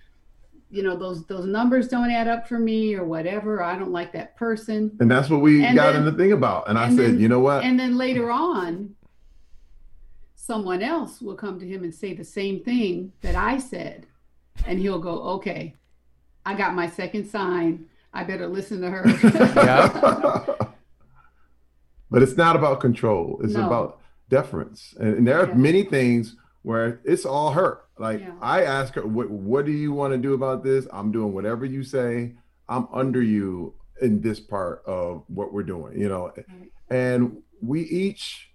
You know those those numbers don't add up for me or whatever. I don't like that person. And that's what we And got then- in the thing about. And I and said, then- you know what? And then later on, someone else will come to him and say the same thing that I said. And he'll go, okay, I got my second sign. I better listen to her. yeah. but it's not about control. It's No. about deference. And, and there are Yeah. many things where it's all her. Like Yeah. I ask her, what, what do you want to do about this? I'm doing whatever you say. I'm under you in this part of what we're doing, you know. Right. And we each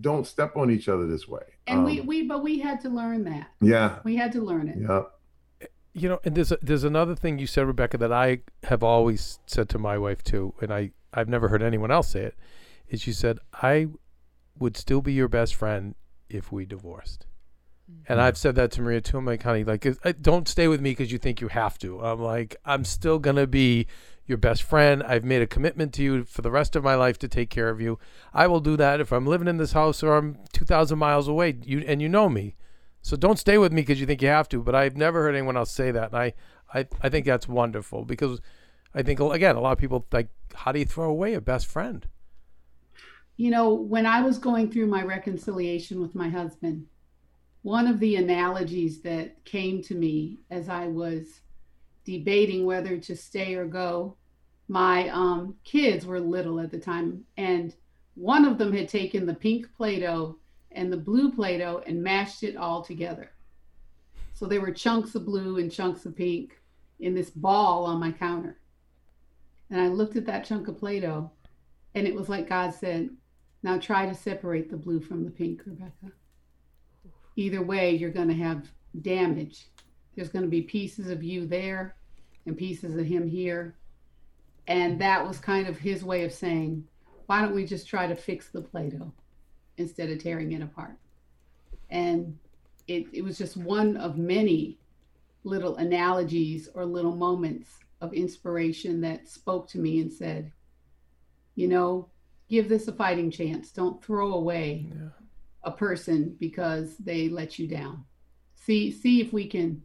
don't step on each other this way. and we, Um, we, but we had to learn that. yeah, We had to learn it. yeah. you know, and there's a, there's another thing you said, Rebecca, that I have always said to my wife too, and I I've never heard anyone else say it. Is you said I would still be your best friend if we divorced, and I've said that to Maria too. I'm like, honey, like, uh, don't stay with me because you think you have to. I'm like, I'm still gonna be your best friend. I've made a commitment to you for the rest of my life to take care of you. I will do that if I'm living in this house or I'm 2,000 miles away. You and you know me. So don't stay with me because you think you have to. But I've never heard anyone else say that, and I, I, I think that's wonderful because I think again a lot of people like, how do you throw away a best friend? You know, when I was going through my reconciliation with my husband, one of the analogies that came to me as I was debating whether to stay or go, my um, kids were little at the time, and one of them had taken the pink Play Doh and the blue Play Doh and mashed it all together. So there were chunks of blue and chunks of pink in this ball on my counter. And I looked at that chunk of Play Doh, and it was like God said, now try to separate the blue from the pink, Rebecca. Either way, you're going to have damage. There's going to be pieces of you there and pieces of him here. And that was kind of his way of saying, why don't we just try to fix the Play Doh instead of tearing it apart? And it, it was just one of many little analogies or little moments of inspiration that spoke to me and said, you know, give this a fighting chance. Don't throw away Yeah. A person because they let you down. See see if we can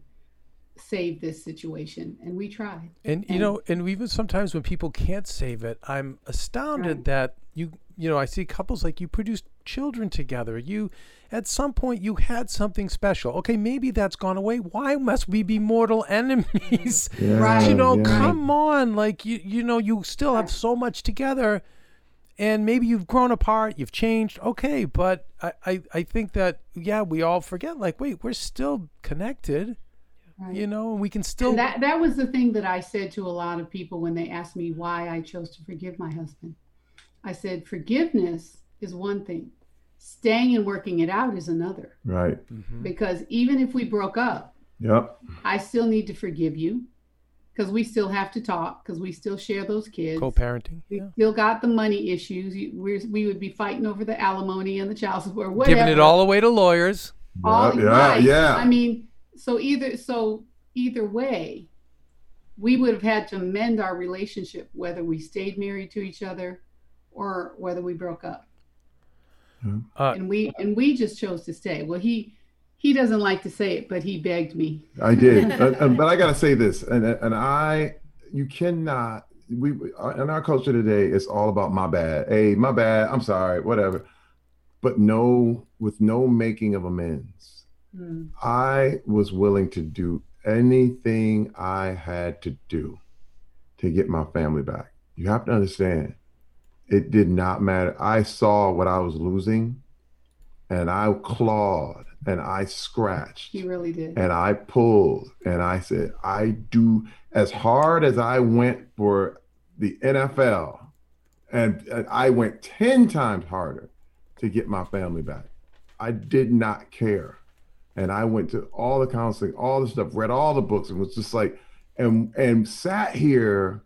save this situation. And we tried. And you know, and even sometimes when people can't save it, I'm astounded Right. that you you know, I see couples like you produced children together. You at some point you had something special. Okay, maybe that's gone away. Why must we be mortal enemies? Yeah, Right. you know, yeah. come on. Like you you know, you still have so much together and maybe you've grown apart, you've changed. Okay, but I, I, I think that yeah, we all forget like, wait, we're still connected, Right. you know, and we can still And that that was the thing that I said to a lot of people when they asked me why I chose to forgive my husband. I said forgiveness is one thing. Staying and working it out is another. Right. Mhm. Because even if we broke up, Yep. I still need to forgive you. Because we still have to talk because we still share those kids. Co-parenting. We Yeah. still got the money issues. We're, we would be fighting over the alimony and the child support, whatever. Giving it all away to lawyers. all yeah, right. yeah. I mean, so either so either way, we would have had to mend our relationship whether we stayed married to each other or whether we broke up. Uh, and we and we just chose to stay. Well, he he doesn't like to say it, but he begged me. I did, Uh, uh, but I gotta say this, and and I, you cannot. We in our culture today, it's all about my bad. Hey, my bad. I'm sorry. Whatever. But no, with no making of amends. Hmm. I was willing to do anything I had to do to get my family back. You have to understand, it did not matter. I saw what I was losing, and I clawed and I scratched He really did. and I pulled and I said, I do as hard as I went for the NFL, and, and I went 10 times harder to get my family back. I did not care. And I went to all the counseling, all the stuff, read all the books, and was just like, and and sat here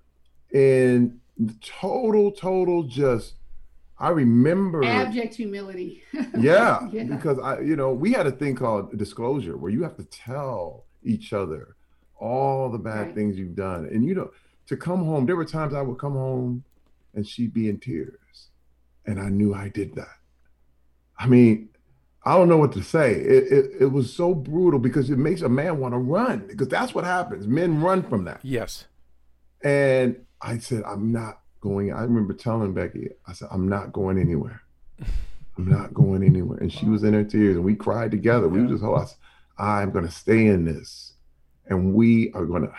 in total, total just I remember Abject humility. yeah, Yeah. because I, you know, we had a thing called disclosure where you have to tell each other all the bad Right. things you've done, and you know, to come home. There were times I would come home, and she'd be in tears, and I knew I did that. I mean, I don't know what to say. It it, it was so brutal because it makes a man want to run because that's what happens. Men run from that. yes. And I said, I'm not going. I remember telling Becky, I said, I'm not going anywhere. I'm not going anywhere. And she was in her tears and we cried together. We Yeah. just, oh, I said, I'm going to stay in this. And we are going to,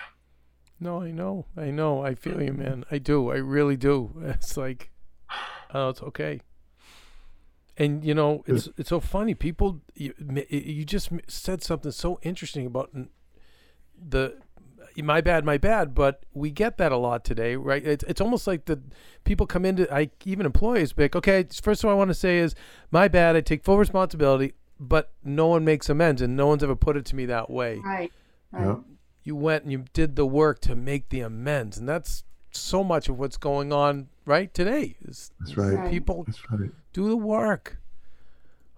No, I know. I know. I feel you, man. I do. I really do. It's like, oh, it's okay. And you know, it's it's so funny. People, you, you just said something so interesting about the my bad, my bad. But we get that a lot today, right? It's it's almost like the people come into I even employees be like, okay, first thing I want to say is my bad. I take full responsibility, but no one makes amends, and no one's ever put it to me that way right. Right. yeah, you went and you did the work to make the amends and that's so much of what's going on right today is that's right. Right. people That's right. do the work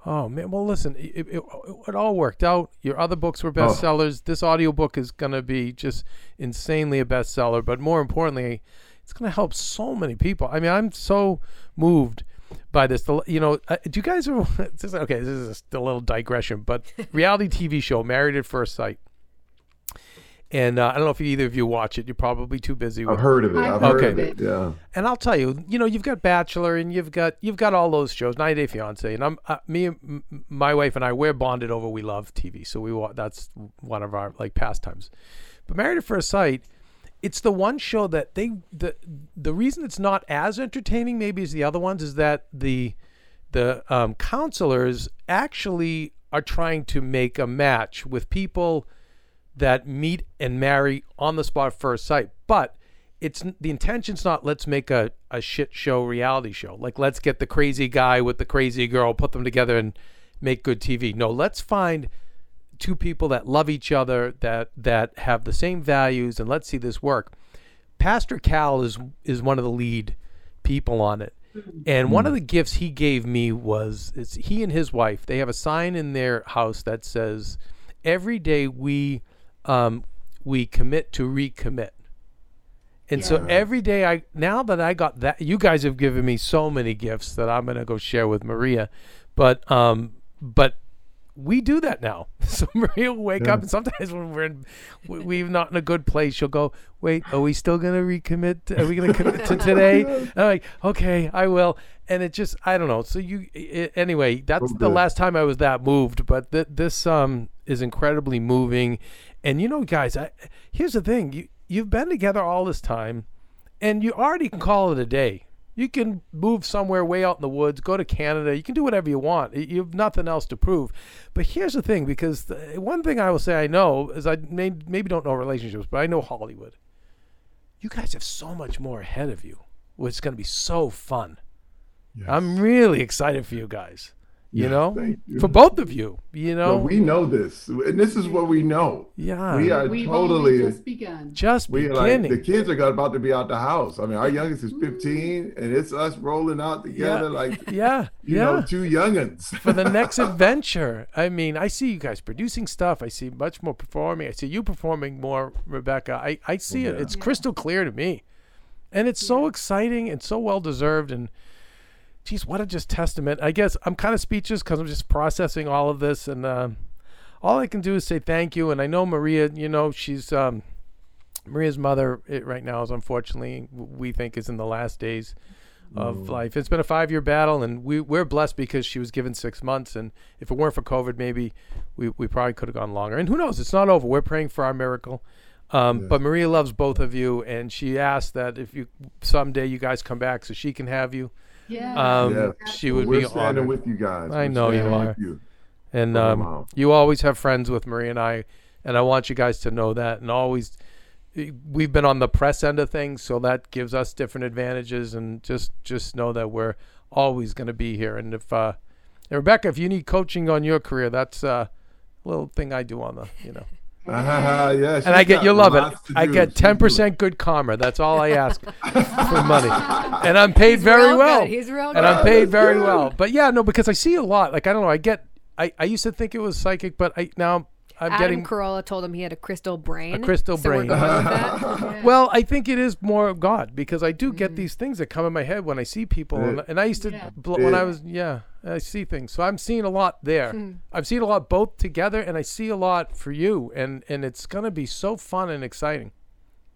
oh man. Well listen it, it, it all worked out. Your other books were bestsellers. This audiobook is going to be just insanely a bestseller but more importantly it's going to help so many people. I mean i'm so moved by this. The- you know uh, do you guys ever okay this is a little digression but reality tv show married at first sight and uh, I don't know if either of you watch it. You're probably too busy. With I've heard of it. I've I've heard heard of of it. Yeah. and I'll tell you, you know, you've got Bachelor and you've got you've got all those shows, 90 Day Fiance, and I'm uh, me, and m- my wife and I, we're bonded over. We love TV, so we wa- that's one of our like pastimes. But Married at First Sight, it's the one show that they the the reason it's not as entertaining maybe as the other ones is that the the um, counselors actually are trying to make a match with people that meet and marry on the spot first sight. But it's the intention's not let's make a, a shit show reality show. Like let's get the crazy guy with the crazy girl, put them together and make good TV. No, let's find two people that love each other, that that have the same values, and let's see this work. Pastor Cal is is one of the lead people on it. Mm-hmm. And one of mm. the gifts he gave me was it's he and his wife, they have a sign in their house that says every day we um, we commit to recommit. And so every day I now that I got that you guys have given me so many gifts that I'm gonna go share with Maria. But um but we do that now. So Maria will wake up, and sometimes when we're in, we- we're not in a good place, she'll go, "Wait, are we still gonna recommit? Are we gonna commit to today?" And I'm like, "Okay, I will." And it just, I don't know. So you, i anyway, that's the last time I was that moved. But th- this um is incredibly moving, and you know, guys, I here's the thing: you you've been together all this time, and you already can call it a day. You can move somewhere way out in the woods, go to Canada. You can do whatever you want. You have nothing else to prove. But here's the thing, because the, one thing I will say I know is I may, maybe don't know relationships, but I know Hollywood. You guys have so much more ahead of you, which is going to be so fun. Yes. I'm really excited for you guys. You Yes, know, you. for both of you. You No, know, we know this, and this is what we know. yeah, we are We've totally. just begun. just we are like beginning. the kids are got- about to be out the house. I mean, our youngest is 15, and it's us rolling out together Yeah. like yeah, you yeah. know two youngins. for the next adventure. I mean, I see you guys producing stuff. I see much more performing. I see you performing more, Rebecca. I, I see it. Yeah. It's crystal clear to me. And it's so exciting and so well deserved. And geez, what a just testament. I guess I'm kind of speechless because I'm just processing all of this. And um all I can do is say thank you. And I know Maria, you know, she's um, Maria's mother it, right now is unfortunately, we think, is in the last days of life. It's been a five year battle, and we, we're blessed because she was given six months. And if it weren't for COVID, maybe we, we probably could have gone longer. And who knows? It's not over. We're praying for our miracle. Um, But Maria loves both of you, and she asked that if you someday you guys come back so she can have you. Yeah. Um, Yeah. She would We're be standing honored. with you guys. I We're know you standing are. you. And um, you always have friends with Marie and I, and I want you guys to know that. And always, we've been on the press end of things, so that gives us different advantages. And just just know that we're always going to be here. And if uh, and Rebecca, if you need coaching on your career, that's uh, a little thing I do on the you know. Ah, yeah, And I get got you love it. I get ten percent good karma. That's all I ask for money, and I'm paid He's very real well. Good. He's real and. I'm paid very good. well. But yeah, no, because I see a lot. Like I don't know, I get. I, I used to think it was psychic, but I now I'm Adam getting. Carolla told him he had a crystal brain. A crystal so we're brain. going with that. Well, I think it is more of God because I do Mm. get these things that come in my head when I see people, and, and I used to Yeah. bl- when I was yeah, I see things. So I'm seeing a lot there. Hmm. I've seen a lot both together, and I see a lot for you, and and it's gonna be so fun and exciting,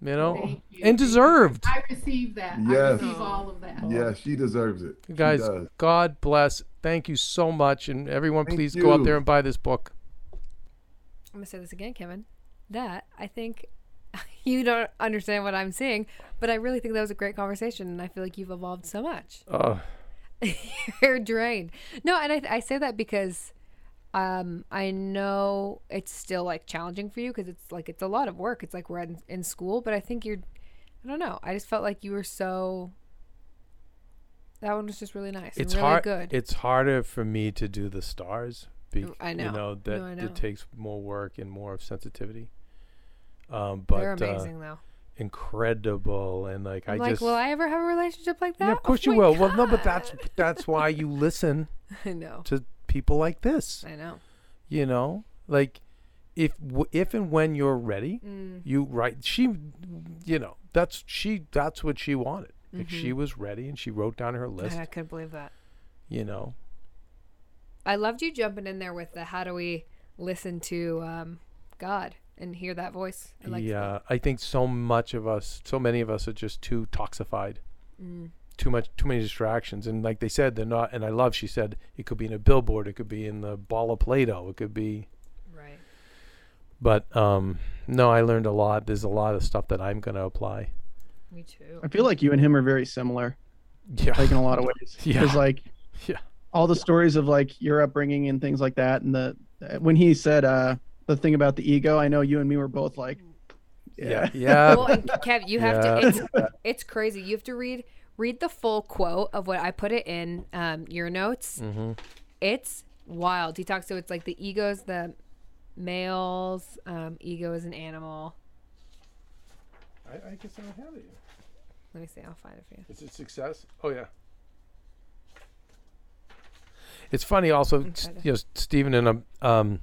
you know, you. and deserved. I receive that. I Yes. receive all of that. Yeah, she deserves it. You guys. God bless. Thank you so much, and everyone, Thank please go out there and buy this book. I'm gonna say this again, Keven. That I think you don't understand what I'm seeing, but I really think that was a great conversation, and I feel like you've evolved so much. Oh, You're drained. No, and I, I say that because um, I know it's still like challenging for you because it's like it's a lot of work. It's like we're in, in school, but I think you're. I don't know. I just felt like you were so. That one was just really nice. it's and really hard. good. It's harder for me to do the stars. Be, I know. You know that No, I know. it takes more work and more of sensitivity. Um, but They're uh, amazing though. incredible and like I'm I like, just will I ever have a relationship like that? yeah, of course Oh you will. Well, no, but that's that's why you listen I know. to people like this. I know. You know, like if w- if and when you're ready, Mm. you write. She, you know, that's she. That's what she wanted. Like Mm-hmm. she was ready and she wrote down her list. I couldn't believe that. You know, I loved you jumping in there with the how do we listen to um, God and hear that voice. I liked yeah. I think so much of us, so many of us, are just too toxified. Mm. Too much, too many distractions, and like they said, they're not. And I love. She said it could be in a billboard, it could be in the ball of Play-Doh, it could be. Right. But um, no, I learned a lot. There's a lot of stuff that I'm going to apply. Me too. I feel like you and him are very similar, Yeah. like in a lot of ways. Yeah. Because like Yeah. All the stories of like your upbringing and things like that, and the when he said uh the thing about the ego, I know you and me were both like, yeah. Yeah. well, and Kev, you have Yeah. to. It's it's crazy. You have to read read the full quote of what I put it in um, your notes. mm-hmm. It's wild. He talks to it's like the ego's the male's um, ego is an animal. I, I guess I don't have it. Let me see. I'll find it for you. Is it success? Oh yeah. It's funny also, you know, Stephen and a um,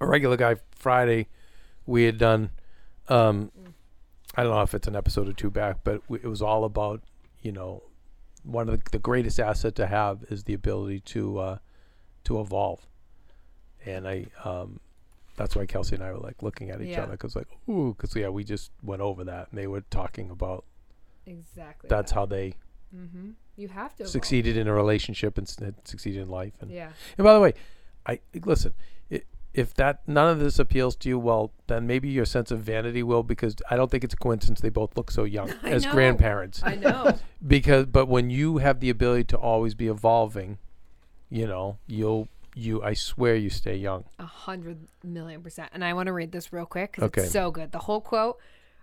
a regular guy Friday, we had done. Um, I don't know if it's an episode or two back, but w- it was all about you know, one of the, the greatest asset to have is the ability to uh, to evolve, and I um, that's why Kelsey and I were like looking at each Yeah. other because like ooh because yeah we just went over that and they were talking about Exactly. that's how they Mm-hmm. You have to evolve. succeeded in a relationship and succeeded in life. And, Yeah. and by the way, I listen. if that none of this appeals to you, well, then maybe your sense of vanity will, because I don't think it's a coincidence they both look so young I as know. grandparents. I know. because, but when you have the ability to always be evolving, you know, you'll you. I swear, you stay young. A hundred million percent. And I want to read this real quick because Okay. it's so good. The whole quote.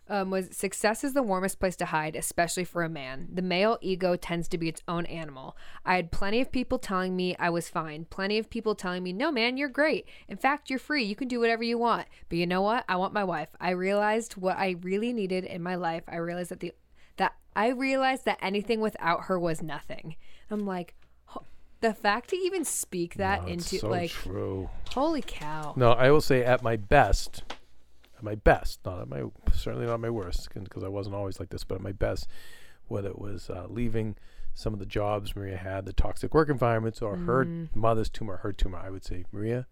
Um, was success is the warmest place to hide, especially for a man. The male ego tends to be its own animal. I had plenty of people telling me I was fine, plenty of people telling me, no, man, you're great. In fact, you're free. You can do whatever you want. But you know what? I want my wife. I realized what I really needed in my life. I realized that the that I realized that anything without her was nothing. I'm like, the fact to even speak that No, into so like, true. holy cow. No, I will say at my best, at my best, not at my certainly not my worst, because I wasn't always like this, but at my best, whether it was uh, leaving some of the jobs Maria had, the toxic work environments, or her mother's tumor, her tumor, I would say, Maria,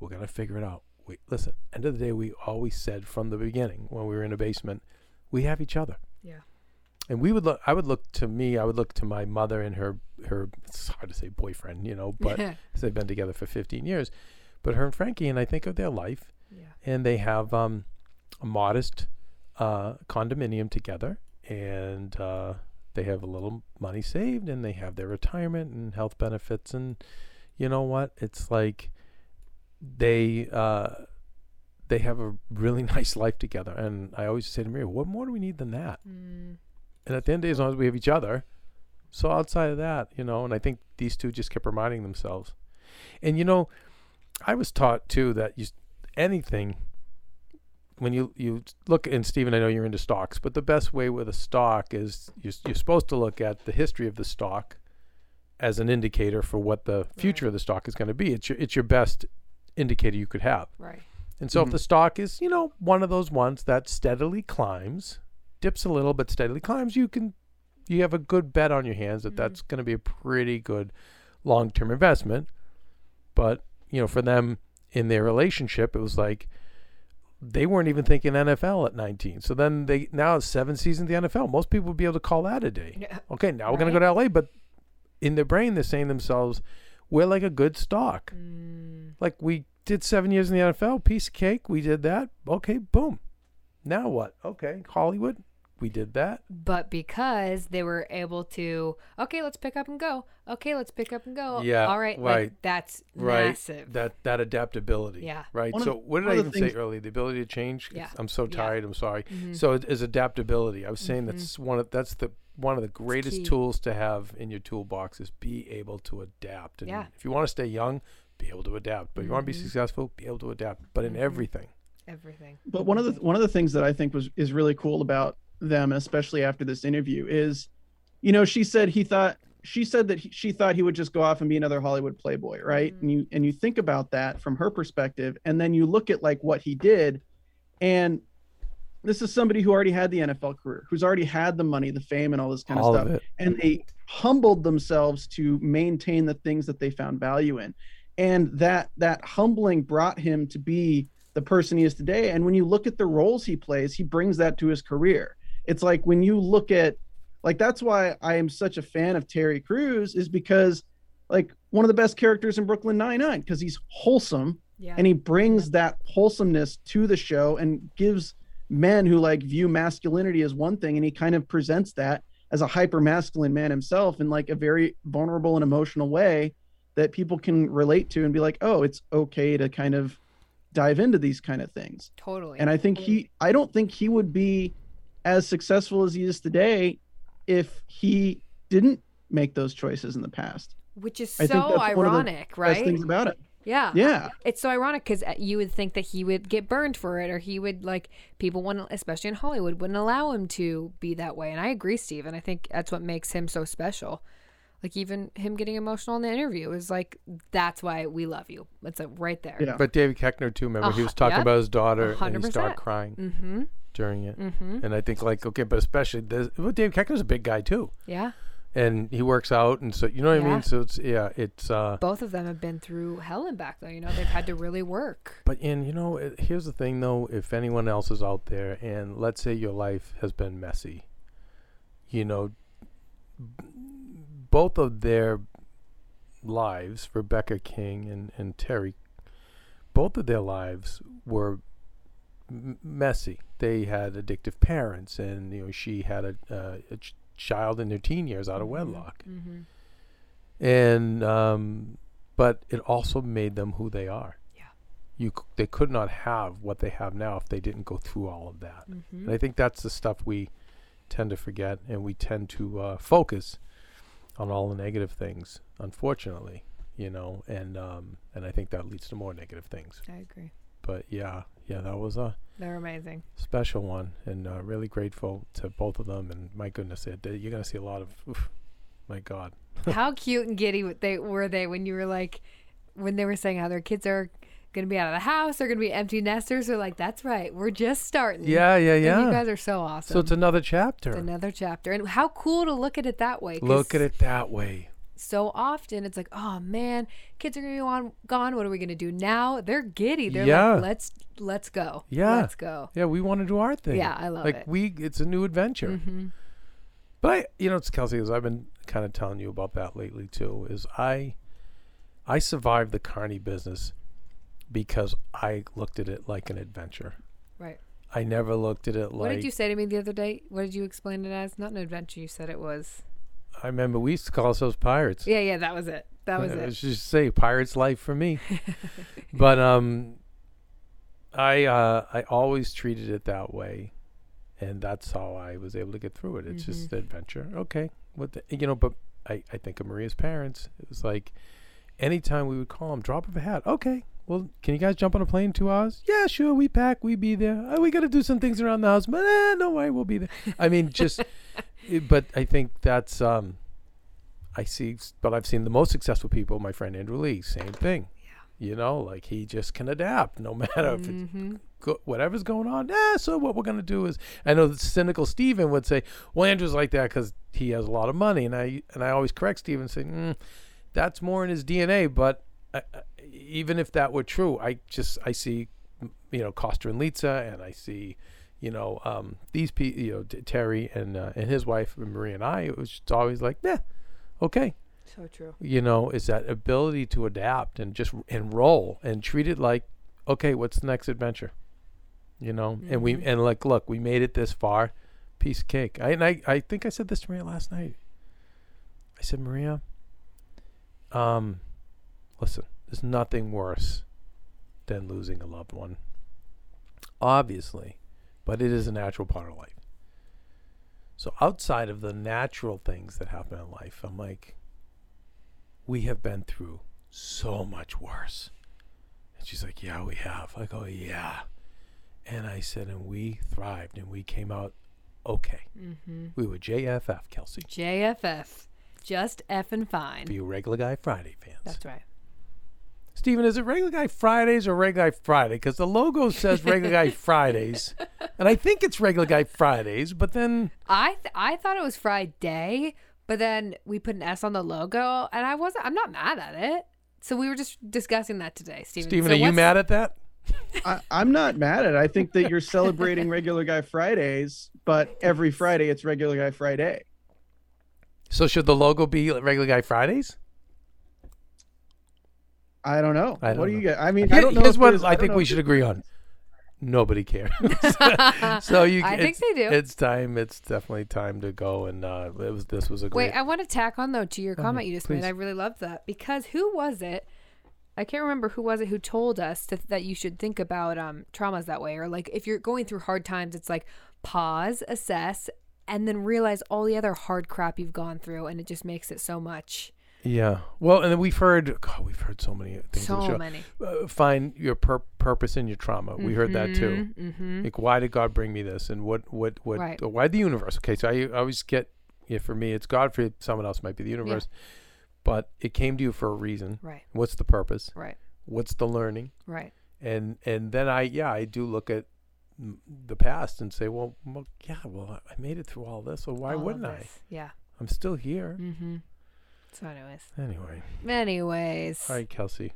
we're gonna figure it out. Wait, listen. End of the day, we always said from the beginning when we were in a basement, we have each other. Yeah. And we would look. I would look to me. I would look to my mother and her. Her. It's hard to say boyfriend, you know, but they've been together for 15 years. But her and Frankie and I think of their life, Yeah. and they have um, a modest uh, condominium together, and uh, they have a little money saved, and they have their retirement and health benefits, and you know what? It's like they uh, they have a really nice life together, and I always say to Maria, "What more do we need than that?" Mm, And at the end of the day, as long as we have each other, so outside of that, you know, and I think these two just kept reminding themselves. And you know, I was taught too that you anything when you you look and Stephen, I know you're into stocks, but the best way with a stock is you're, you're supposed to look at the history of the stock as an indicator for what the future of the stock is going to be. It's your it's your best indicator you could have. right. And so Mhm. if the stock is, you know, one of those ones that steadily climbs, dips a little but steadily climbs, you can you have a good bet on your hands that Mhm. that's going to be a pretty good long-term investment. But, you know, for them in their relationship, it was like they weren't even thinking NFL at 19. So then they now it's seven seasons in the NFL. Most people would be able to call that a day. Yeah. Okay, now we're going to go to LA, but in their brain they're saying to themselves, we're like a good stock. Mm, Like we did seven years in the NFL, piece of cake. We did that. Okay, boom. Now what? Okay, Hollywood. We did that. but because they were able to, okay, let's pick up and go. Okay, let's pick up and go. Yeah, All right. right. Like, that's Right. massive. That that adaptability. Yeah. Right. One so the- what did I even the say things- earlier? The ability to change. Yeah. I'm so Yeah. tired. I'm sorry. Mhm. So it is adaptability. I was saying Mhm. that's one of that's the one of the greatest tools to have in your toolbox is be able to adapt. And Yeah. if you want to stay young, be able to adapt. But if you want to be Mhm. successful, be able to adapt. But in Mhm. everything. Everything. But one of the one of the things that I think was is really cool about them, especially after this interview, is, you know, she said he thought she said that he, she thought he would just go off and be another Hollywood playboy, right? Mhm. And you and you think about that from her perspective, and then you look at like what he did, and this is somebody who already had the NFL career, who's already had the money, the fame, and all this kind of of stuff it. and they humbled themselves to maintain the things that they found value in and that that humbling brought him to be the person he is today and when you look at the roles he plays he brings that to his career it's like when you look at like that's why i am such a fan of terry Crews is because like one of the best characters in brooklyn 99 because he's wholesome Yeah. and he brings that wholesomeness to the show and gives men who like view masculinity as one thing and he kind of presents that as a hyper masculine man himself in like a very vulnerable and emotional way that people can relate to and be like oh it's okay to kind of dive into these kind of things totally. and i think he i don't think he would be as successful as he is today if he didn't make those choices in the past Which is I think so that's one of the ironic, best right? things about it Yeah. yeah It's so ironic because you would think that he would get burned for it, or he would like people wouldn't, especially in Hollywood, wouldn't allow him to be that way. And I agree, Steve. And I think that's what makes him so special. Like even him getting emotional in the interview is like that's why we love you. It's like right there. Yeah. But David Keckner too. Remember, he Uh, was talking yep. about his daughter, and he started crying Mm-hmm. During it. Mm-hmm. And I think like okay, but especially this, well, David Keckner's a big guy too, Yeah. and he works out, and so you know what I mean. So it's yeah, it's uh. Both of them have been through hell and back though. You know, they've had to really work. But and you know, it, here's the thing though. If anyone else is out there, and let's say your life has been messy, you know, b- both of their lives, Rebecca King and and Terry, both of their lives were m- messy. They had addictive parents, and you know, she had a, uh, a ch- child in their teen years out of wedlock, Mm-hmm. and um, but it also made them who they are. Yeah. you c- they could not have what they have now if they didn't go through all of that. Mm-hmm. And I think that's the stuff we tend to forget, and we tend to uh, focus on all the negative things. Unfortunately, you know, and um, and I think that leads to more negative things. I agree. But yeah, yeah, that was a They're amazing. special one, and uh, really grateful to both of them. And my goodness, it, you're gonna see a lot of, oof, my God, how cute and giddy they were they when you were like when they were saying how their kids are gonna be out of the house, they're gonna be empty nesters. They're like, that's right, we're just starting. yeah, yeah, And yeah. you guys are so awesome. so it's another chapter. It's another chapter, and how cool to look at it that way. Look at it that way. So often it's like, oh man, kids are gonna be on, gone. What are we gonna do now? They're giddy. They're Yeah. like, let's let's go. Yeah. let's go. Yeah, we want to do our thing. Yeah, I love like it. Like we, it's a new adventure. hmm But I, you know, it's Kelsey, as I've been kind of telling you about that lately too. Is I, I survived the carny business because I looked at it like an adventure. Right. I never looked at it like. what did you say to me the other day? What did you explain it as? Not an adventure. You said it was. I remember we used to call ourselves pirates. Yeah, yeah, that was it. That was it. was just say pirate's life for me. but um, I uh, I always treated it that way, and that's how I was able to get through it. It's just adventure. Okay, what the, you know? But I I think of Maria's parents. It was like anytime we would call them, drop of a hat. Okay. Well, can you guys jump on a plane in two hours? Yeah, sure. We pack. We be there. Oh, we got to do some things around the house, but eh, no way, we'll be there. I mean, just. but I think that's um, I see, but I've seen the most successful people. My friend Andrew Lee, same thing. Yeah. You know, like he just can adapt no matter if it's Mm-hmm. go, whatever's going on. Yeah. So what we're gonna do is, I know the cynical Steven would say, "Well, Andrew's like that because he has a lot of money," and I and I always correct Steven, saying, mm, "That's more in his DNA." But I, I- even if that were true, I just I see, you know, Costa and Litsa, and I see. You know, um, these people, you know, T- Terry and uh, and his wife and Marie and I. It was just always like, yeah, okay, So true. you know, is that ability to adapt and just enroll and treat it like, okay, what's the next adventure? You know, and we and like, look, we made it this far, piece of cake. I and I, I think I said this to Maria last night. I said, Maria, um, listen, there's nothing worse than losing a loved one. Obviously, but it is a natural part of life. So outside of the natural things that happen in life, I'm like, we have been through so much worse. And she's like, Yeah, we have. I go, Yeah. And I said, And we thrived and we came out okay. Mm-hmm. We were JFF, Kelsey. JFF, just F and fine. For you regular guy Friday fans. That's right. Steven, is it regular guy Fridays or regular guy Friday? Because the logo says regular guy Fridays. And I think it's regular guy Fridays, but then I th- I thought it was Friday, but then we put an S on the logo, and I wasn't. I'm not mad at it. So we were just discussing that today, Steven. Steven, So are you mad at that? I, I'm not mad at it. I think that you're celebrating regular guy Fridays, but every Friday it's regular guy Friday. So should the logo be regular guy Fridays? I don't know. I don't what do you get? I mean, I don't know. Here's what there's- I think we should agree on. Nobody cares. so you, I think they do. It's time. It's definitely time to go. And uh, it was. This was a great. Wait, I want to tack on though to your comment you just please. made. I really loved that because who was it? I can't remember who was it who told us to, that you should think about um, traumas that way, or like if you're going through hard times, it's like pause, assess, and then realize all the other hard crap you've gone through, and it just makes it so much, yeah. Well, and then we've heard. God, we've heard so many things. on the so show. many. Uh, find your pur- purpose in your trauma. We heard that too. Mm-hmm. Like, why did God bring me this? And what, what, what? Right. or why the universe? Okay, so I, I always get. Yeah, for me, it's God. For someone else, might be the universe. But it came to you for a reason. Right, What's the purpose? right, What's the learning? right. and and then I yeah I do look at m- the past and say well, well yeah well I made it through all this so why All wouldn't I. Yeah. I'm still here Mm-hmm. So, anyways, anyway anyways. all right Kelsey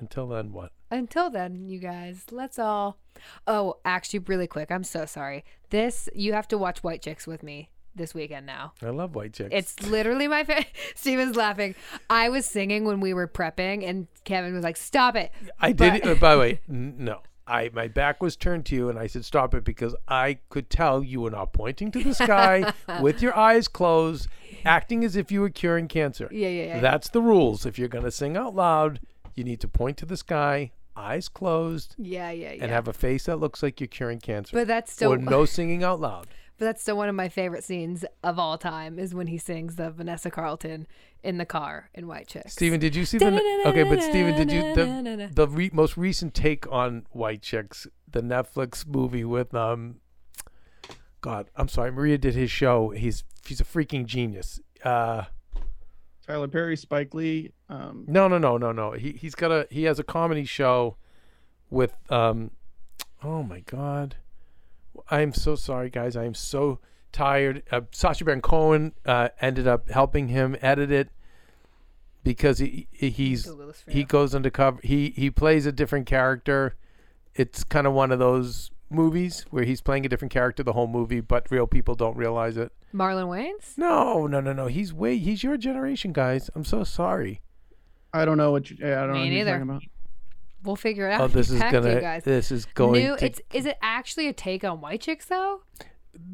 until then what Until then, you guys, let's all. Oh, actually, really quick, I'm so sorry. This you have to watch White Chicks with me this weekend now. I love white chicks It's literally my favorite. Steven's laughing. I was singing when we were prepping, and Keven was like, "Stop it!" I did but- it uh, by the way n- no I my back was turned to you and I said stop it because I could tell you were not pointing to the sky with your eyes closed acting as if you were curing cancer Yeah, yeah, yeah. That's the rules. If you're going to sing out loud, you need to point to the sky, eyes closed Yeah, yeah, yeah. and have a face that looks like you're curing cancer. but that's still or no singing out loud. But that's still one of my favorite scenes of all time is when he sings the Vanessa Carlton in the car in White Chicks. Steven, did you see the Okay, but Steven, did you the the re- most recent take on White Chicks, the Netflix movie with um God, I'm sorry, Maria did his show. He's he's a freaking genius. Uh Tyler Perry, Spike Lee. Um, No, no, no, no, no. He he's got a he has a comedy show with um oh my god. I'm so sorry guys. I am so tired. Uh, Sacha Baron Cohen uh, ended up helping him edit it because he he- he's Google this for he goes undercover. He he plays a different character. It's kind of one of those movies where he's playing a different character the whole movie, but real people don't realize it. Marlon Wayans? No, no, no, no. He's way he's your generation, guys. I'm so sorry. I don't know what you, I don't Me know what you're neither. talking about. We'll figure it out. Oh, this is gonna. guys. This is going. New, to, it's is it actually a take on White Chicks though?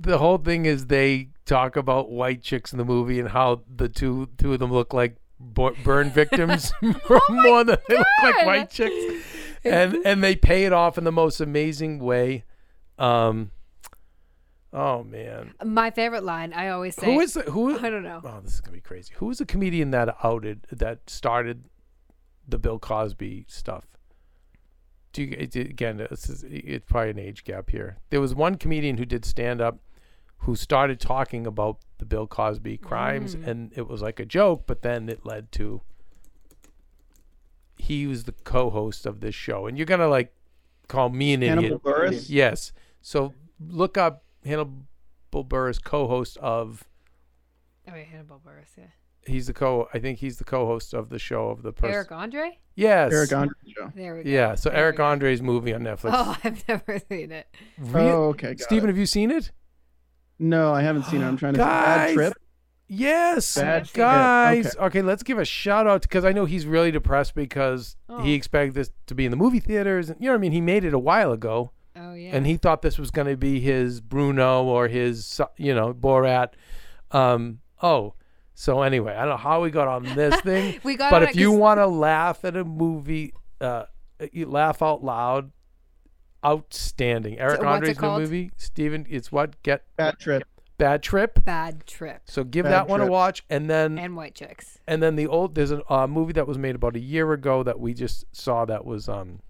the whole thing is they talk about white chicks in the movie and how the two two of them look like burn victims oh more than they look like Oh white chicks, and and they pay it off in the most amazing way. Um. Oh man, My favorite line I always say. who is the who? I don't know. Oh, this is gonna be crazy. Who was the comedian that outed that started the Bill Cosby stuff? Do you it- again? This is it's probably an age gap here. There was one comedian who did stand up, who started talking about the Bill Cosby crimes, Mm. and it was like a joke, but then it led to. He was the co-host of this show, and you're gonna like call me an Hannibal idiot. Buress. Yes. So look up Hannibal Buress, co-host of Oh wait, Hannibal Buress, yeah. He's the co. I think he's the co-host of the show of the person. Eric Andre? Yes. Eric Andre show. There we go. Yeah. So There Eric. Andre's movie on Netflix. Oh, I've never seen it. Re- Oh, okay. got Steven, it. have you seen it? No, I haven't seen it. I'm trying to. Guys, Bad trip. Yes, Bad guys. Okay. Okay. let's give a shout out because I know he's really depressed because Oh. he expected this to be in the movie theaters, and you know what I mean. He made it a while ago, Oh yeah. and he thought this was going to be his Bruno or his, you know, Borat. Um. Oh. So anyway, I don't know how we got on this thing. we got but if you want to laugh at a movie, uh, you laugh out loud. Outstanding, Eric what's it Andre's new movie. Steven, it's what get Bad trip. bad trip. Bad Trip So give Bad that one a watch, and then and White Chicks. and then the old there's a uh, movie that was made about a year ago that we just saw that was um.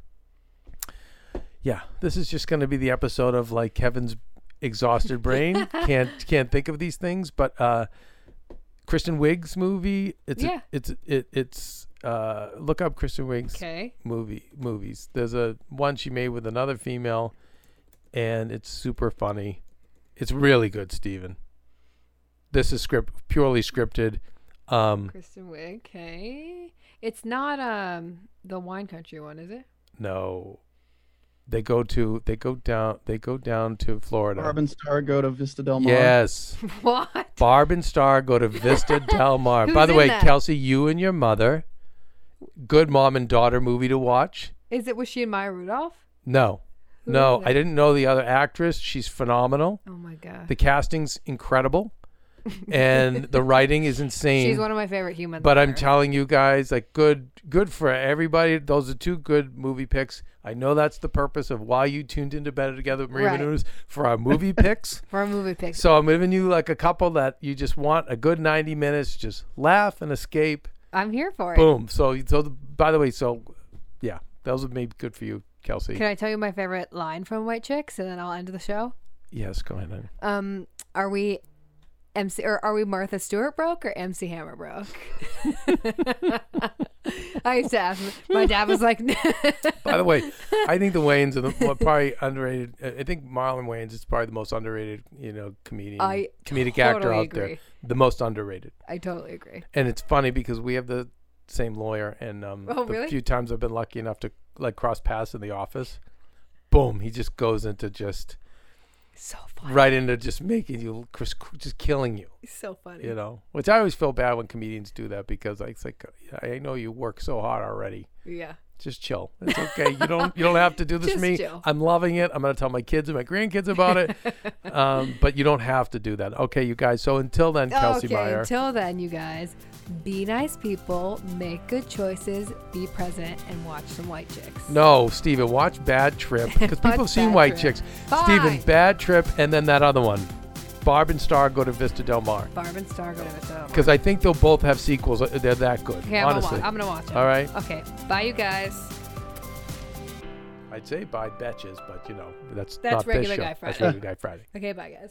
Yeah, this is just going to be the episode of like Keven's exhausted brain can't can't think of these things, but uh, Kristen Wiig's movie. It's Yeah. a, it's it, it's uh look up Kristen Wiig's Okay. movie movies. There's a one she made with another female, and it's super funny. It's really good, Steven. This is script purely scripted. Um, Kristen Wiig. Okay. It's not um the wine country one, is it? no, they go to they go down they go down to Florida. Barb and Star go to Vista Del Mar. yes, What? Barb and Star go to Vista Del Mar. By Who's the in way, that? Kelsey, you and your mother, good mom and daughter movie to watch. Is it was she and Maya Rudolph? No, Who no, is I didn't know the other actress. She's phenomenal. Oh my god. The casting's incredible, and the writing is insane. She's one of my favorite humans. but I'm telling you guys, like, good, good for everybody. Those are two good movie picks. I know that's the purpose of why you tuned into Better Together with Maria Right. Menounos for our movie picks. for our movie picks. So I'm giving you like a couple that you just want a good 90 minutes, just laugh and escape. I'm here for it. Boom. So, so the, by the way, so yeah, those would maybe good for you, Kelsey. Can I tell you my favorite line from White Chicks, and then I'll end the show? yes, go ahead. Um, are we MC or are we Martha Stewart broke or MC Hammer broke? I used to ask. My dad was like, By the way, I think the Wayans are the well, probably underrated. I think Marlon Wayans is probably the most underrated, you know, comedian, I comedic actor totally out there. The most underrated. I totally agree. And it's funny because we have the same lawyer, and um, Oh, the really? few times I've been lucky enough to like cross paths in the office, boom, he just goes into just So funny. right into just making you just just killing you, So funny. you know. Which I always feel bad when comedians do that because like, it's like I know you work so hard already, Yeah. Just chill. It's okay. You don't you don't have to do this me. chill. I'm loving it. I'm going to tell my kids and my grandkids about it. um, but you don't have to do that. Okay, you guys. So until then, Kelsey okay, Meyer. until then, you guys, be nice people, make good choices, be present, and watch some white chicks. no, Steven, watch Bad Trip because people have seen Bad White Trip. Chicks. Bye. Steven, Bad Trip, and then that other one, Barb and Star go to Vista Del Mar. Barb and Star go to the Because I think they'll both have sequels. Uh, They're that good. Okay, I'm gonna, honestly. watch, I'm gonna watch it. All right. Okay, bye, you guys. I'd say buy betches, but you know that's That's not regular this show. Guy That's regular Guy Friday. Okay, bye, guys.